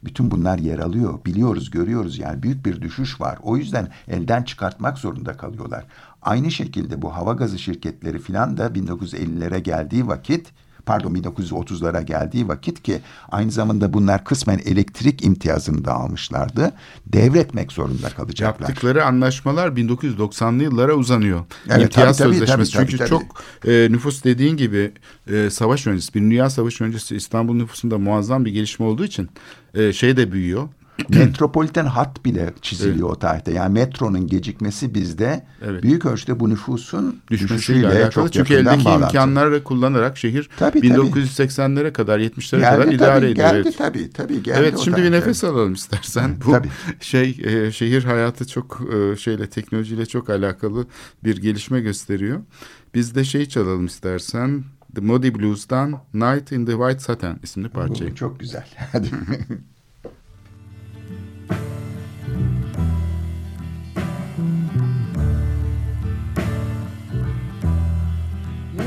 bütün bunlar yer alıyor. Biliyoruz, görüyoruz yani büyük bir düşüş var. O yüzden elden çıkartmak zorunda kalıyorlar. Aynı şekilde bu hava gazı şirketleri filan da 1950'lere geldiği vakit pardon 1930'lara geldiği vakit ki aynı zamanda bunlar kısmen elektrik imtiyazını da almışlardı. Devretmek zorunda kalacaklar. Yaptıkları anlaşmalar 1990'lı yıllara uzanıyor. Evet, İmtiyaz tabii, tabii, sözleşmesi. tabii, Çünkü tabii, çok e, nüfus dediğin gibi e, savaş öncesi, bir dünya savaşı öncesi İstanbul nüfusunda muazzam bir gelişme olduğu için e, şey de büyüyor. Metropoliten hat bile çiziliyor o tarihte. Yani metronun gecikmesi bizde Evet. büyük ölçüde bu nüfusun düşmesiyle düşüşüyle alakalı. çok Çünkü eldeki bağlantılı. imkanları kullanarak şehir Tabii, tabii. 1980'lere kadar 70'lere kadar geldi idare tabii, ediyor. geldi Evet. tabii tabii geldi Evet şimdi bir nefes alalım istersen. Bu Tabii. şey e, şehir hayatı çok e, şeyle teknolojiyle çok alakalı bir gelişme gösteriyor. Biz de şey çalalım istersen. The Moody Blues'tan Night in the White Satin isimli parçayı. Bu çok güzel. Hadi.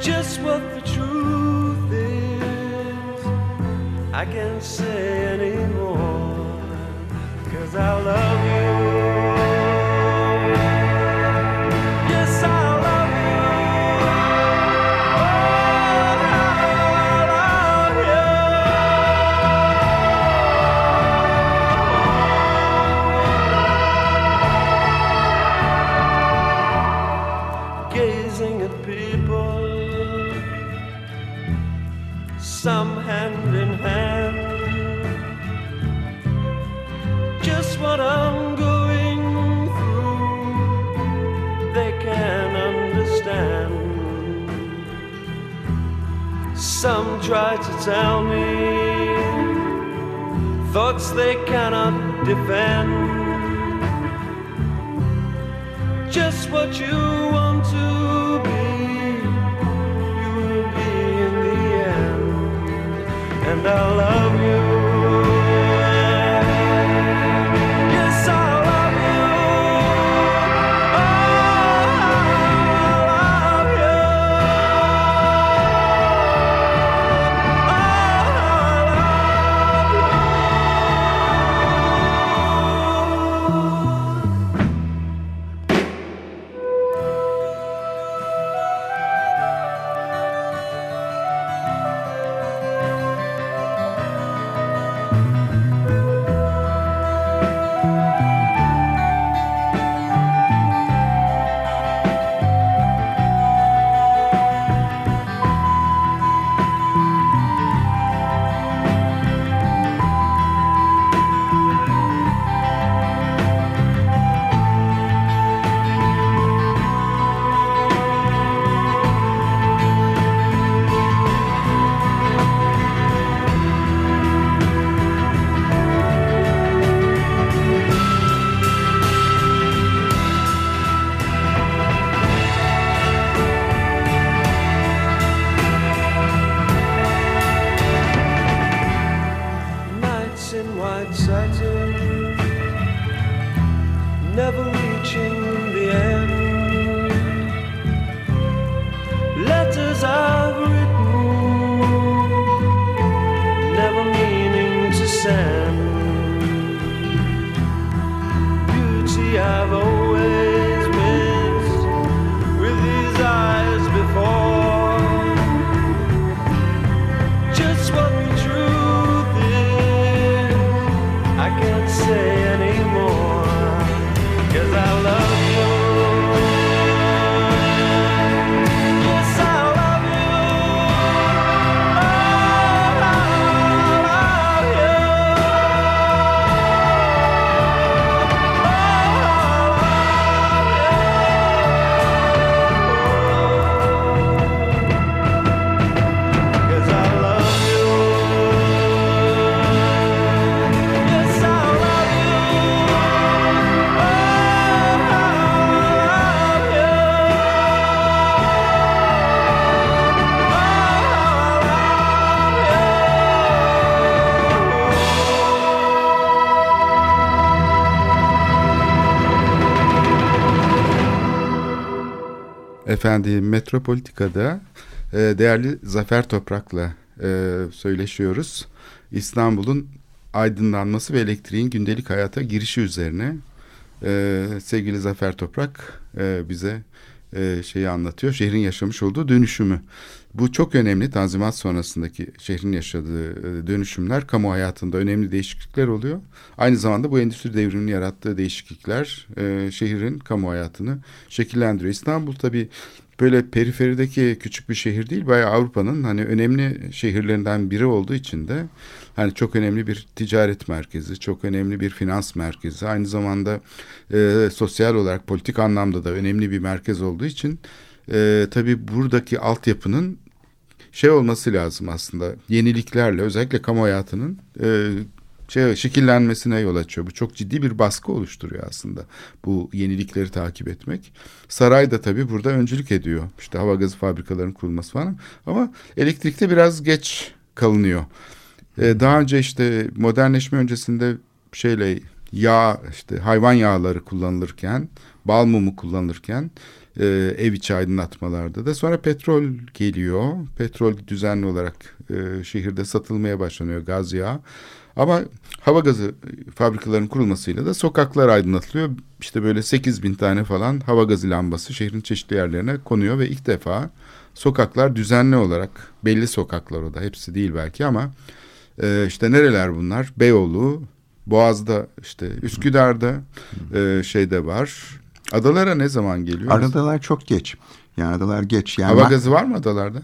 just what the truth is. I can't say anymore, cause I love you. Yes, some hand in hand. Just what I'm going through, they can understand. Some try to tell me thoughts they cannot defend. Just what you want and I love you. Efendim Metropolitika'da e, değerli Zafer Toprak'la e, söyleşiyoruz. İstanbul'un aydınlanması ve elektriğin gündelik hayata girişi üzerine e, sevgili Zafer Toprak e, bize e, şeyi anlatıyor. Şehrin yaşamış olduğu dönüşümü. Bu çok önemli. Tanzimat sonrasındaki şehrin yaşadığı e, dönüşümler kamu hayatında önemli değişiklikler oluyor. Aynı zamanda bu endüstri devriminin yarattığı değişiklikler e, şehrin kamu hayatını şekillendiriyor. İstanbul tabii böyle periferideki küçük bir şehir değil. Bayağı Avrupa'nın hani önemli şehirlerinden biri olduğu için de hani çok önemli bir ticaret merkezi, çok önemli bir finans merkezi. Aynı zamanda e, sosyal olarak politik anlamda da önemli bir merkez olduğu için e, tabii buradaki altyapının şey olması lazım aslında yeniliklerle özellikle kamu hayatının e, şey şekillenmesine yol açıyor. Bu çok ciddi bir baskı oluşturuyor aslında bu yenilikleri takip etmek. Saray da tabii burada öncülük ediyor. İşte hava gazı fabrikalarının kurulması falan ama elektrikte biraz geç kalınıyor. Ee, daha önce işte modernleşme öncesinde şeyle yağ işte hayvan yağları kullanılırken bal mumu kullanılırken e, ev içi aydınlatmalarda da sonra petrol geliyor. Petrol düzenli olarak e, şehirde satılmaya başlanıyor gaz yağı. Ama hava gazı fabrikalarının kurulmasıyla da sokaklar aydınlatılıyor. İşte böyle 8 bin tane falan hava gazı lambası şehrin çeşitli yerlerine konuyor ve ilk defa sokaklar düzenli olarak belli sokaklar o da hepsi değil belki ama e, işte nereler bunlar? Beyoğlu, Boğaz'da işte Üsküdar'da e, şeyde var. Adalara ne zaman geliyor? Adalar çok geç. Yani adalar geç. Yani Hava gazı var mı adalarda?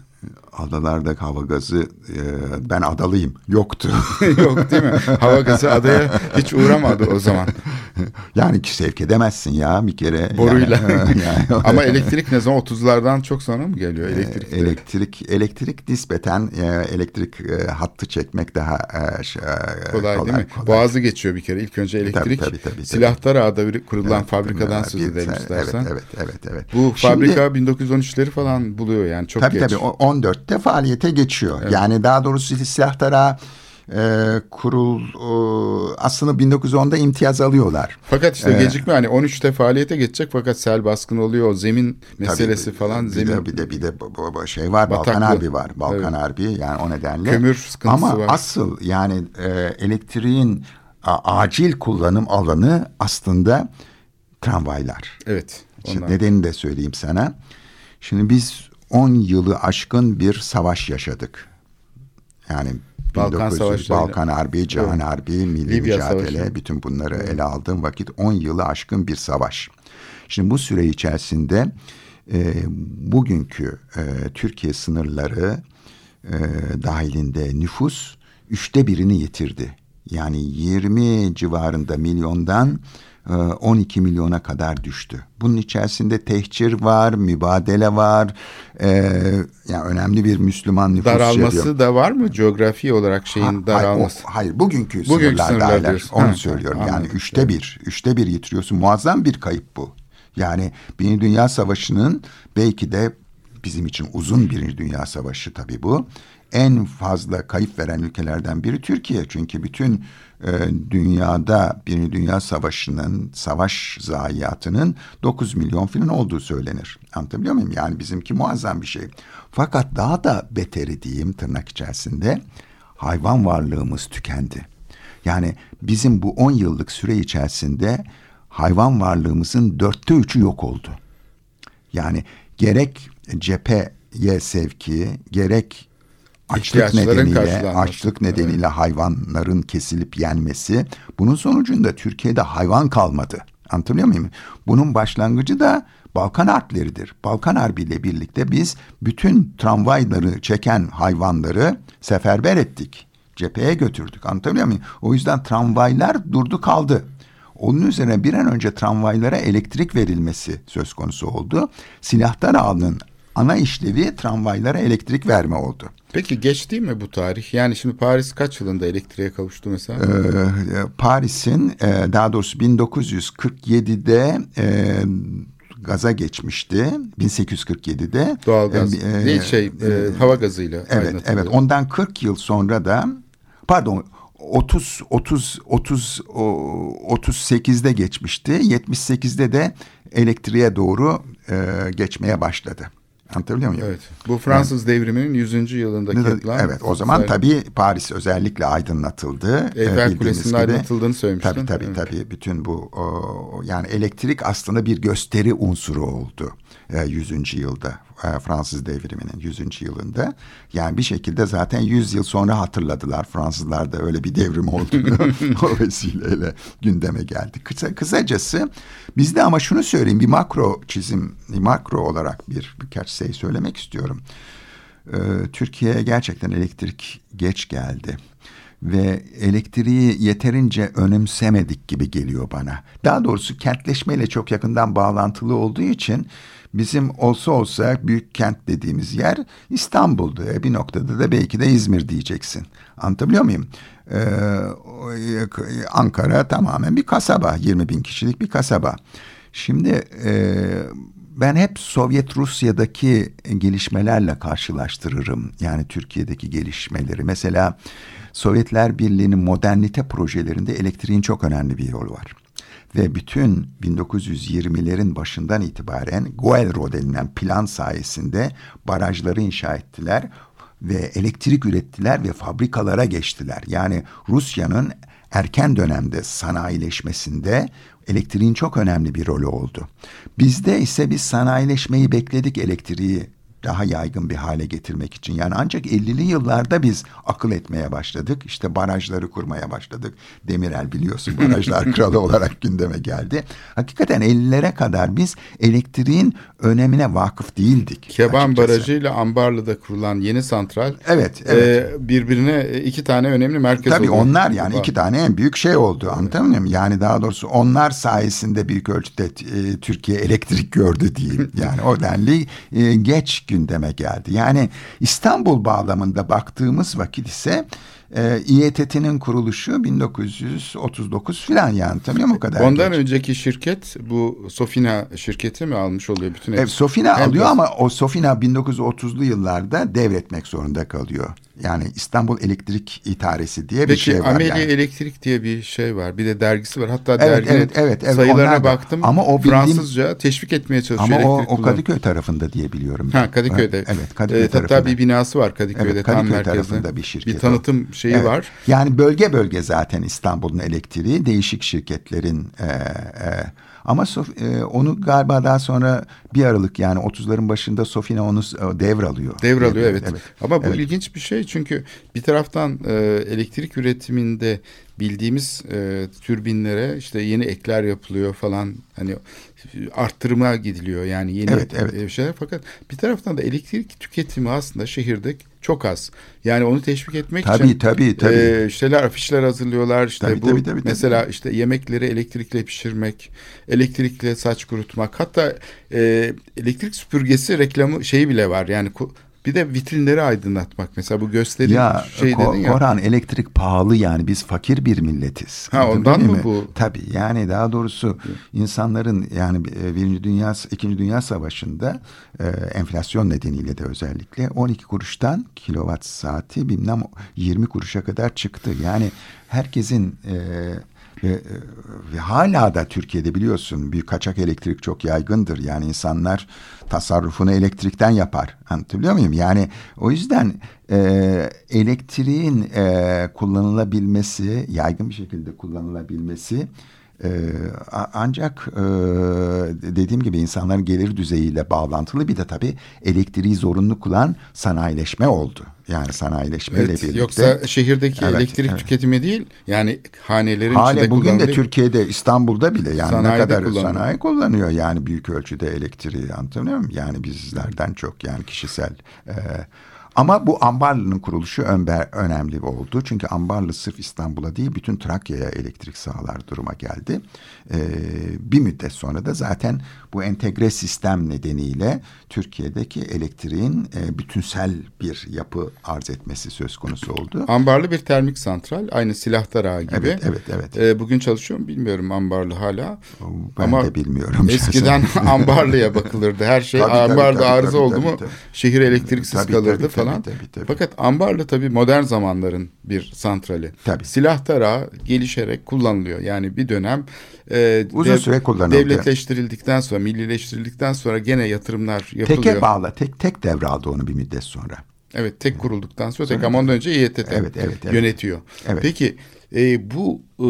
Adalarda hava gazı e, ben adalıyım. Yoktu. Yok değil mi? Hava gazı adaya hiç uğramadı o zaman. yani ki sevk edemezsin ya bir kere. Boruyla. Yani, yani- Ama elektrik ne zaman 30'lardan çok sonra mı geliyor elektrik? de? elektrik elektrik nispeten e, elektrik e, hattı çekmek daha e, ş- e, Kolay, değil mi? kolay. Boğazı geçiyor bir kere. İlk önce elektrik. tabii, tabii, tabii. Silahtar Ağa'da bir- kurulan Evet, fabrikadan bir- söz edelim evet, istersen. Evet, evet, evet. Bu Şimdi- fabrika 1913'leri falan buluyor yani çok tabii geç. tabii o- 14'te faaliyete geçiyor. Yani daha doğrusu silahtara e, kurul e, aslında 1910'da imtiyaz alıyorlar. Fakat işte Ee, gecikme hani 13'te faaliyete geçecek fakat sel baskını oluyor. Zemin meselesi Tabii, falan bir zemin de, bir de bir de bu- bu- şey var Balkan Bataklı. Harbi var. Balkan Evet. Harbi yani o nedenle. Kömür sıkıntısı Ama var. asıl yani e, elektriğin a- acil kullanım alanı aslında tramvaylar. Evet. Şimdi Ondan. nedenini de söyleyeyim sana. Şimdi biz 10 yılı aşkın bir savaş yaşadık. Yani Balkan 1900 savaşlarıyla. Balkan Harbi, Cihan Evet. Harbi, Milli Libya Mücadele, Savaşı. bütün bunları ele aldığım vakit 10 yılı aşkın bir savaş. Şimdi bu süre içerisinde e, bugünkü e, Türkiye sınırları e, dahilinde nüfus üçte birini yitirdi. Yani 20 civarında milyondan 12 milyona kadar düştü. Bunun içerisinde tehcir var, mübadele var. E, yani önemli bir Müslüman nüfus Daralması çeviriyor. da var mı coğrafi olarak şeyin Ha- hayır, daralması? o- hayır, bugünkü, Bugünkü sınırlar sınırlar diyorsun. Onu Ha, söylüyorum. ha, yani anladım. üçte bir, üçte bir yitiriyorsun. Muazzam bir kayıp bu. Yani Birinci Dünya Savaşı'nın belki de bizim için uzun Birinci Dünya Savaşı tabii bu. En fazla kayıp veren ülkelerden biri Türkiye. Çünkü bütün e, dünyada Birinci Dünya Savaşı'nın, savaş zayiatının 9 milyon falan olduğu söylenir. Anlatabiliyor muyum? Yani bizimki muazzam bir şey. Fakat daha da beteri diyeyim tırnak içerisinde hayvan varlığımız tükendi. Yani bizim bu 10 yıllık süre içerisinde hayvan varlığımızın dörtte üçü yok oldu. Yani gerek cepheye sevki, gerek açlık nedeniyle, açlık nedeniyle hayvanların kesilip yenmesi, bunun sonucunda Türkiye'de hayvan kalmadı. Anlatabiliyor muyum? Bunun başlangıcı da Balkan Harpleridir. Balkan Harbi ile birlikte biz bütün tramvayları çeken hayvanları seferber ettik. Cepheye götürdük. Anlatabiliyor muyum? O yüzden tramvaylar durdu kaldı. Onun üzerine bir an önce tramvaylara elektrik verilmesi söz konusu oldu. Silahtar ağının ana işlevi tramvaylara elektrik verme oldu. Peki geç değil mi bu tarih? Yani şimdi Paris kaç yılında elektriğe kavuştu mesela? Ee, Paris'in e, daha doğrusu 1947'de e, gaza geçmişti. 1847'de. Doğalgaz E, e, değil şey e, hava gazıyla. Evet, evet. Ondan 40 yıl sonra da pardon 30 30 30 o, 38'de geçmişti. 78'de de elektriğe doğru e, geçmeye başladı. Anlatabiliyor muyum? Evet. Bu Fransız devriminin 100. yılındaki yapılan... Evet o zaman Sayın- tabii Paris özellikle aydınlatıldı. Bildiğiniz Kulesi'nin gibi. aydınlatıldığını söylemiştin. Tabii tabii Evet. tabii bütün bu o, yani elektrik aslında bir gösteri unsuru oldu. E, 100. yılda e, Fransız devriminin 100. yılında. Yani bir şekilde zaten 100 yıl sonra hatırladılar Fransızlarda öyle bir devrim olduğunu o vesileyle gündeme geldi. Kısa, kısacası bizde ama şunu söyleyeyim bir makro çizim makro olarak bir birkaç şey söylemek istiyorum. Ee, Türkiye'ye gerçekten elektrik geç geldi ve elektriği yeterince önemsemedik gibi geliyor bana. Daha doğrusu kentleşmeyle çok yakından bağlantılı olduğu için bizim olsa olsa büyük kent dediğimiz yer İstanbul'du. E, bir noktada da belki de İzmir diyeceksin. Anlatabiliyor muyum? Ee, Ankara tamamen bir kasaba, 20 bin kişilik bir kasaba. Şimdi e, ben hep Sovyet Rusya'daki gelişmelerle karşılaştırırım. Yani Türkiye'deki gelişmeleri. Mesela Sovyetler Birliği'nin modernite projelerinde elektriğin çok önemli bir yolu var. Ve bütün 1920'lerin başından itibaren Goelro denilen plan sayesinde barajları inşa ettiler ve elektrik ürettiler ve fabrikalara geçtiler. Yani Rusya'nın erken dönemde sanayileşmesinde elektriğin çok önemli bir rolü oldu. Bizde ise biz sanayileşmeyi bekledik elektriği daha yaygın bir hale getirmek için. Yani ancak 50'li yıllarda biz akıl etmeye başladık. İşte barajları kurmaya başladık. Demirel biliyorsun barajlar kralı olarak gündeme geldi. Hakikaten 50'lere kadar biz elektriğin önemine vakıf değildik. Keban açıkçası. Barajı ile Ambarlı'da kurulan yeni santral Evet, evet. e, birbirine iki tane önemli merkez Tabii oluyor. onlar yani iki tane en büyük şey oldu anlatabiliyor muyum? Yani daha doğrusu onlar sayesinde büyük ölçüde e, Türkiye elektrik gördü diyeyim. Yani o denli e, geç gündeme geldi. Yani İstanbul bağlamında baktığımız vakit ise e, İETT'nin kuruluşu 1939 filan yani tabii o kadar. Ondan geç. önceki şirket bu Sofina şirketi mi almış oluyor bütün Evet, hepsi? Sofina Hem alıyor de- ama o Sofina 1930'lu yıllarda devretmek zorunda kalıyor. Yani İstanbul Elektrik İdaresi diye bir Peki şey var. Ameli yani. Elektrik diye bir şey var. Bir de dergisi var. Hatta Evet, derginin evet, evet, evet, sayılarına baktım. Ama o bildiğim- Fransızca teşvik etmeye çalışıyor Ama o, o. Kadıköy tarafında diye biliyorum. Ha Kadıköy'de. Evet, evet Kadıköy Evet, tarafında. Hatta bir binası var Kadıköy'de Evet, tam Kadıköy merkezde. tarafında bir şirket o. tanıtım şeyi Evet. var. Yani bölge bölge zaten İstanbul'un elektriği değişik şirketlerin e, e, ama Sof- e, onu galiba daha sonra bir Aralık yani 30'ların başında Sofina onu e, devralıyor. Devralıyor evet. evet. Ama bu Evet. ilginç bir şey çünkü bir taraftan e, elektrik üretiminde bildiğimiz e, türbinlere işte yeni ekler yapılıyor falan hani arttırma gidiliyor yani yeni Evet, evet. e, şeyler fakat bir taraftan da elektrik tüketimi aslında şehirde çok az. Yani onu teşvik etmek Tabii, için tabii, tabii. e, şeyler afişler hazırlıyorlar işte Tabii, bu tabii, tabii, tabii. mesela işte yemekleri elektrikle pişirmek, elektrikle saç kurutmak hatta e, elektrik süpürgesi reklamı şeyi bile var yani bir de vitrinleri aydınlatmak mesela bu gösteri Ya, şey Ko- dedin ya. Korhan elektrik pahalı yani biz fakir bir milletiz. Ha, Anladın ondan mı mi? bu? Tabii yani daha doğrusu insanların yani e, Birinci Dünya, İkinci Dünya Savaşı'nda e, enflasyon nedeniyle de özellikle 12 kuruştan kilowatt saati bilmem 20 kuruşa kadar çıktı. Yani herkesin e, ve, ve hala da Türkiye'de biliyorsun büyük kaçak elektrik çok yaygındır. Yani insanlar tasarrufunu elektrikten yapar. Anlatabiliyor muyum? Yani o yüzden e, elektriğin e, kullanılabilmesi, yaygın bir şekilde kullanılabilmesi e, a- ancak e, dediğim gibi insanların gelir düzeyiyle bağlantılı bir de tabii elektriği zorunlu kılan sanayileşme oldu. Yani sanayileşmeyle Evet, birlikte. yoksa şehirdeki Evet, elektrik evet. tüketimi değil yani hanelerin Hale içinde bugün de Türkiye'de İstanbul'da bile yani ne kadar kullanılıyor. sanayi kullanıyor yani büyük ölçüde elektriği anlatabiliyor muyum? Yani bizlerden çok yani kişisel. e, ama bu Ambarlı'nın kuruluşu önbe- önemli oldu. Çünkü Ambarlı sırf İstanbul'a değil bütün Trakya'ya elektrik sağlar duruma geldi. E, bir müddet sonra da zaten bu entegre sistem nedeniyle Türkiye'deki elektriğin e, bütünsel bir yapı arz etmesi söz konusu oldu. Ambarlı bir termik santral aynı Silahtar Ağı gibi. Evet, evet, evet. Ee, bugün çalışıyor mu bilmiyorum Ambarlı hala. Ben Ama de bilmiyorum. Eskiden Ambarlı'ya bakılırdı. Her şey Tabii, tabii, Ambarlı'da tabii, arıza tabii, oldu tabii, mu tabii. şehir elektriksiz Tabii, kalırdı tabii, falan. Falan. tabii, tabii. Fakat Ambarlı tabii modern zamanların bir santrali. Tabii. Silah tarağı gelişerek kullanılıyor. Yani bir dönem e, Uzun süre kullanıldı. Devletleştirildikten sonra, millileştirildikten sonra gene yatırımlar yapılıyor. Teke bağlı. Tek tek devraldı onu bir müddet sonra. Evet tek kurulduktan sonra tek ama ondan önce İETT Evet, evet, evet. yönetiyor. Evet. Peki e, bu e,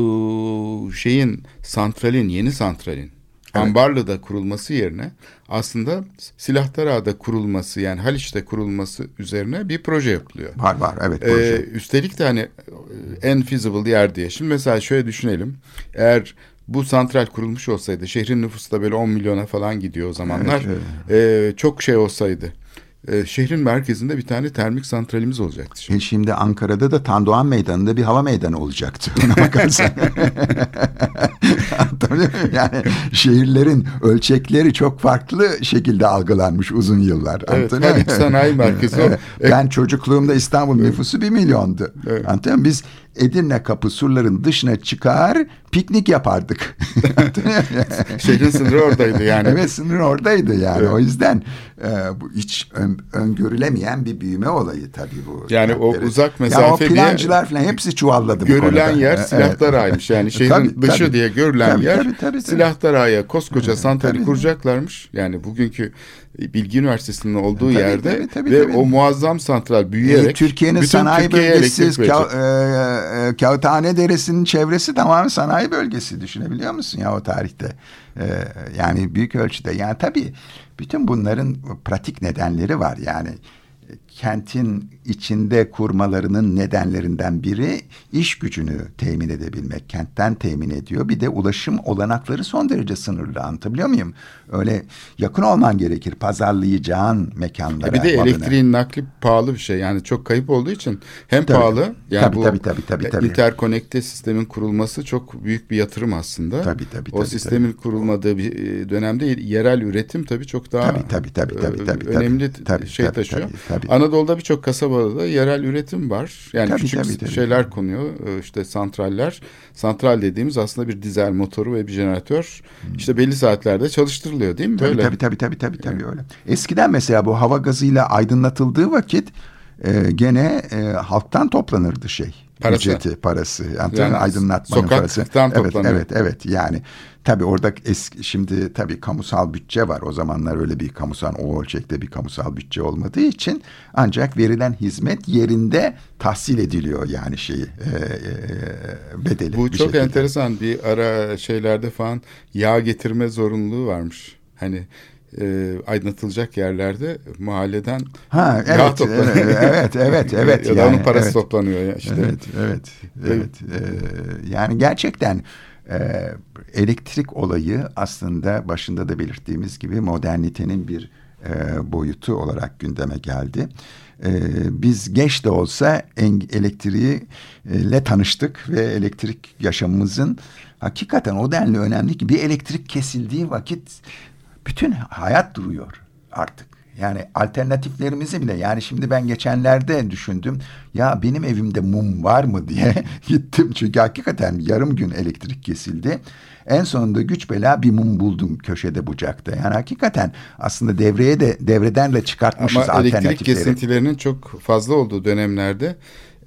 şeyin santralin yeni santralin Ambarlı'da kurulması yerine aslında Silahtarağ'da kurulması yani Haliç'te kurulması üzerine bir proje yapılıyor. Var var evet. Ee, proje. üstelik de hani e, en feasible yer diye. Şimdi mesela şöyle düşünelim. Eğer bu santral kurulmuş olsaydı şehrin nüfusu da böyle 10 milyona falan gidiyor o zamanlar. Evet, Ee, çok şey olsaydı. E, şehrin merkezinde bir tane termik santralimiz olacaktı. Şimdi. E şimdi Ankara'da da Tandoğan Meydanı'nda bir hava meydanı olacaktı. Yani şehirlerin ölçekleri çok farklı şekilde algılanmış uzun yıllar. Evet, muyum? Sanayi Merkezi o. ben çocukluğumda İstanbul nüfusu bir milyondu. Evet. Biz Edirne kapı surların dışına çıkar piknik yapardık. Şehrin sınırı oradaydı yani. Evet sınır oradaydı yani. Evet. O yüzden e, bu hiç ön- öngörülemeyen bir büyüme olayı tabii bu. Yani o uzak Ya o mesafe diye plancılar falan hepsi çuvalladı Görülen konuda. yer Evet. Silahtarağ'ymış. Yani şehrin Tabii, dışı tabii. diye görülen Tabii, yer tabii, tabii. Silahtarağ'a koskoca santrali kuracaklarmış. Yani bugünkü Bilgi Üniversitesi'nin olduğu Tabii, yerde tabii, tabii, ve tabii. o muazzam santral E, büyüyerek Türkiye'nin bütün sanayi Türkiye'ye bölgesi. Ka- e, e, Kağıthane Deresi'nin çevresi tamamen sanayi bölgesi düşünebiliyor musun ya o tarihte? E, yani büyük ölçüde. Yani tabii bütün bunların pratik nedenleri var. Yani kentin içinde kurmalarının nedenlerinden biri iş gücünü temin edebilmek. Kentten temin ediyor. Bir de ulaşım olanakları son derece sınırlı. Anlatabiliyor muyum? Öyle yakın olman gerekir. Pazarlayacağın mekanlara. E bir de malını. elektriğin nakli pahalı bir şey. Yani çok kayıp olduğu için hem Tabii. pahalı yani Tabii, bu tabii, tabii, tabii, tabii. interkonekte sistemin kurulması çok büyük bir yatırım aslında. Tabii, tabii, o tabii, sistemin kurulmadığı bir e, dönemde yerel üretim tabii çok daha Tabii, tabii, tabii, tabii, e, tabii, önemli tabii, tabii, şey tabii, taşıyor. tabii, tabii. Anadolu'da birçok kasabada da yerel üretim var. Yani Tabii, küçük tabii, tabii. şeyler konuyor. E, işte santraller. Santral dediğimiz aslında bir dizel motoru ve bir jeneratör. İşte belli saatlerde çalıştırılıyor değil mi? Tabii, Böyle. tabii tabii tabii tabii tabii öyle. Eskiden mesela bu hava gazıyla aydınlatıldığı vakit e, gene e, halktan toplanırdı şey. Parası. Ücreti, parası. Yani, Yani aydınlatmanın sokaktan parası. Evet, toplanıyor. evet, evet. Yani tabii orada eski, şimdi tabii kamusal bütçe var. O zamanlar öyle bir kamusal, o ölçekte bir kamusal bütçe olmadığı için ancak verilen hizmet yerinde tahsil ediliyor yani şeyi e, e, bedeli. Bu çok şekilde. enteresan bir ara şeylerde falan yağ getirme zorunluluğu varmış. Hani e, aydınlatılacak yerlerde mahalleden Ha yağ evet, toplanıyor. evet, evet, evet, evet. ya da yani, onun parası evet. toplanıyor ya işte. Evet, evet, evet. Ee, yani gerçekten e, elektrik olayı aslında başında da belirttiğimiz gibi modernitenin bir e, boyutu olarak gündeme geldi. E, biz geç de olsa en, elektriğiyle tanıştık ve elektrik yaşamımızın hakikaten o denli önemli ki bir elektrik kesildiği vakit bütün hayat duruyor artık. Yani alternatiflerimizi bile yani şimdi ben geçenlerde düşündüm ya benim evimde mum var mı diye gittim çünkü hakikaten yarım gün elektrik kesildi. En sonunda güç bela bir mum buldum köşede bucakta. Yani hakikaten aslında devreye de devreden de çıkartmışız Ama elektrik alternatifleri. kesintilerinin çok fazla olduğu dönemlerde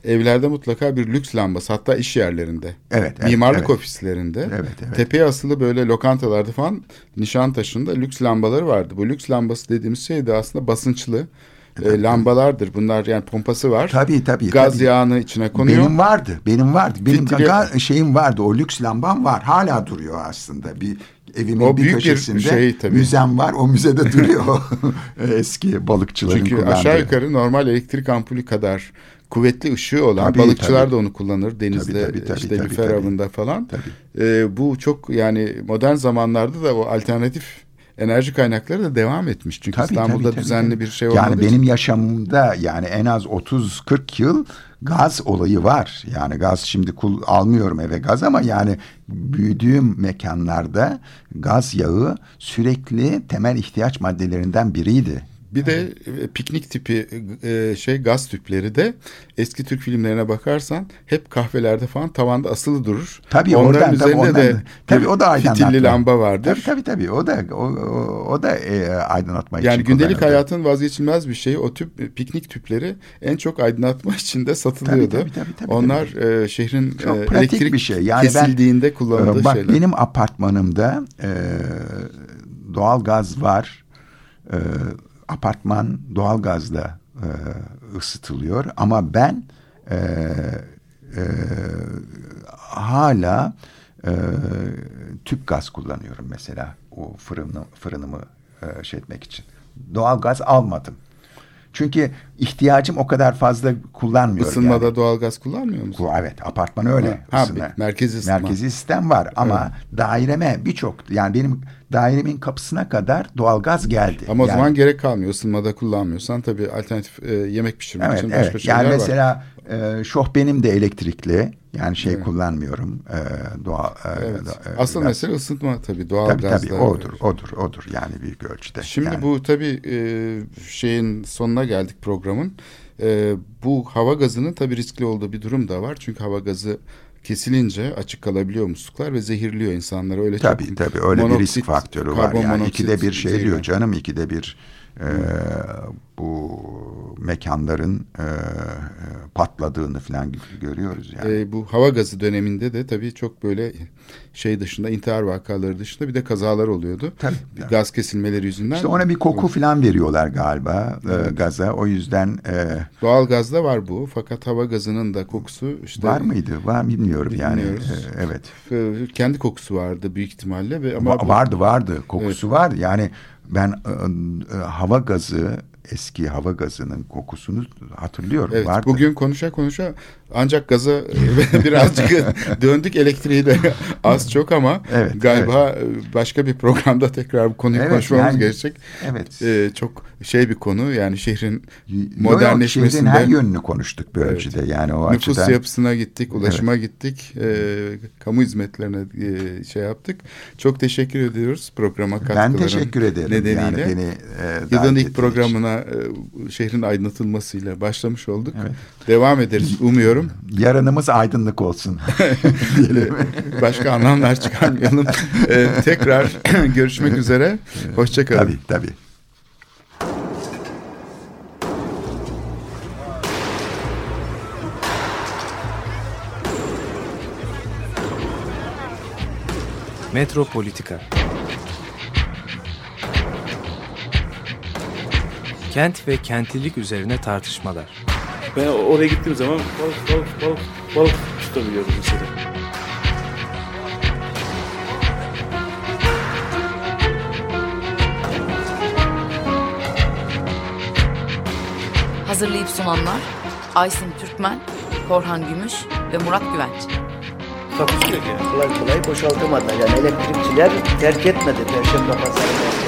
evlerde mutlaka bir lüks lambası hatta iş yerlerinde. Evet, evet, Mimarlık evet. ofislerinde. Evet, evet. Tepeye asılı böyle lokantalarda falan Nişantaşı'nda lüks lambaları vardı. Bu lüks lambası dediğimiz şey de aslında basınçlı e, lambalardır. Bunlar yani pompası var. Tabii tabii. Gaz tabii. yağını içine konuyor. Benim vardı. Benim vardı. Benim Fitiliyor. ga- şeyim vardı. O lüks lambam var. Hala duruyor aslında. Bir evimin O bir büyük bir köşesinde şey tabii. müzem var. O müzede duruyor. Eski balıkçıların Çünkü kullandığı. aşağı yukarı normal elektrik ampulü kadar kuvvetli ışığı olan Tabii, balıkçılar tabii. da onu kullanır denizde Tabii, tabii, tabii, işte tabii, lüfer tabii. falan. Tabii. Ee, bu çok yani modern zamanlarda da o alternatif enerji kaynakları da devam etmiş. Çünkü Tabii, İstanbul'da tabii, tabii, düzenli tabii. bir şey Yani olmadığı benim için. yaşamımda yani en az 30-40 yıl gaz olayı var. Yani gaz şimdi kul almıyorum eve gaz ama yani büyüdüğüm mekanlarda gaz yağı sürekli temel ihtiyaç maddelerinden biriydi. Bir de e, piknik tipi e, şey gaz tüpleri de eski Türk filmlerine bakarsan hep kahvelerde falan tavanda asılı durur. Tabii Onların oradan tabii, üzerinde ondan, de tabii o da aydınlatma. fitilli lamba vardır. Tabii tabii tabii o da o, o, da e, aydınlatma Yani için gündelik kullanıldı. hayatın vazgeçilmez bir şeyi. O tüp piknik tüpleri en çok aydınlatma içinde satılıyordu. Tabii, tabii, tabii, tabii, Onlar e, şehrin Çok e, elektrik bir şey. Yani ben- kesildiğinde kullanıldığı Ee, Bak şeyler. benim apartmanımda e, doğal gaz var. E, apartman doğal gazla e, ısıtılıyor ama ben e, e, hala e, tüp gaz kullanıyorum mesela o fırını, fırınımı e, şey etmek için. Doğal gaz almadım. Çünkü ihtiyacım o kadar fazla kullanmıyorum. Isınmada yani. doğalgaz kullanmıyor musun? Evet apartman öyle. Ha, ısınma. bir merkezi ısıtma. Merkezi sistem var ama daireme birçok yani benim dairemin kapısına kadar doğalgaz geldi. Ama o Yani- zaman gerek kalmıyor. Isınmada kullanmıyorsan tabii alternatif e, yemek pişirmek evet, için başka evet. şeyler Yani var. mesela e, şohbenim de elektrikli. Yani şey kullanmıyorum. E, doğal e, Evet. e, Asıl gaz. mesele ısıtma tabii doğal tabii gazla. tabii odur odur odur yani büyük ölçüde. Şimdi Yani. bu tabii e, şeyin sonuna geldik programın. E, bu hava gazının tabii riskli olduğu bir durum da var. Çünkü hava gazı kesilince açık kalabiliyor musluklar ve zehirliyor insanları. Öyle Tabii çok tabii öyle bir monoksit, risk faktörü var. Yani ikide bir şey diyor canım ikide bir e, bu mekanların e, e, patladığını falan görüyoruz yani. E, bu hava gazı döneminde de tabii çok böyle şey dışında intihar vakaları dışında bir de kazalar oluyordu. Tabii, tabii. Gaz kesilmeleri yüzünden. İşte ona bir koku falan veriyorlar galiba e, gaza. O yüzden e, Doğal gazda var bu fakat hava gazının da kokusu işte var mıydı? Var bilmiyorum yani. E, evet. e, kendi kokusu vardı büyük ihtimalle ve ama Va- vardı vardı. Kokusu vardı. Yani ben e, e, hava gazı eski hava gazının kokusunu hatırlıyorum. Evet, vardı. bugün konuşa konuşa ancak gaza birazcık döndük elektriği de az çok ama Evet, galiba başka bir programda tekrar bu konuyu Evet, konuşmamız yani- gerekecek. Evet. Ee, çok şey bir konu yani şehrin Yo- yo, Şehrin modernleşmesinde her yönünü konuştuk bir Evet. ölçüde. Yani o nüfus açıdan. yapısına gittik, ulaşıma gittik, e, kamu hizmetlerine e, şey yaptık. Çok teşekkür ediyoruz programa Ben katkıların teşekkür ederim. nedeniyle. Yani beni e, Yılın ilk programına e, şehrin aydınlatılmasıyla başlamış olduk. Evet. Devam ederiz umuyorum. İçin. Yarınımız aydınlık olsun. diyelim. Başka anlamlar çıkarmayalım. Ee, tekrar görüşmek üzere. Hoşçakalın. tabii tabii. Metropolitika Kent ve kentlilik üzerine tartışmalar. Ben oraya gittiğim zaman balık balık balık balık tutabiliyorum mesela. Hazırlayıp sunanlar Aysin Türkmen, Korhan Gümüş ve Murat Güvenç. Takusu yok yani. Kolay kolay boşaltamadılar. Yani elektrikçiler terk etmedi Perşembe Pazarı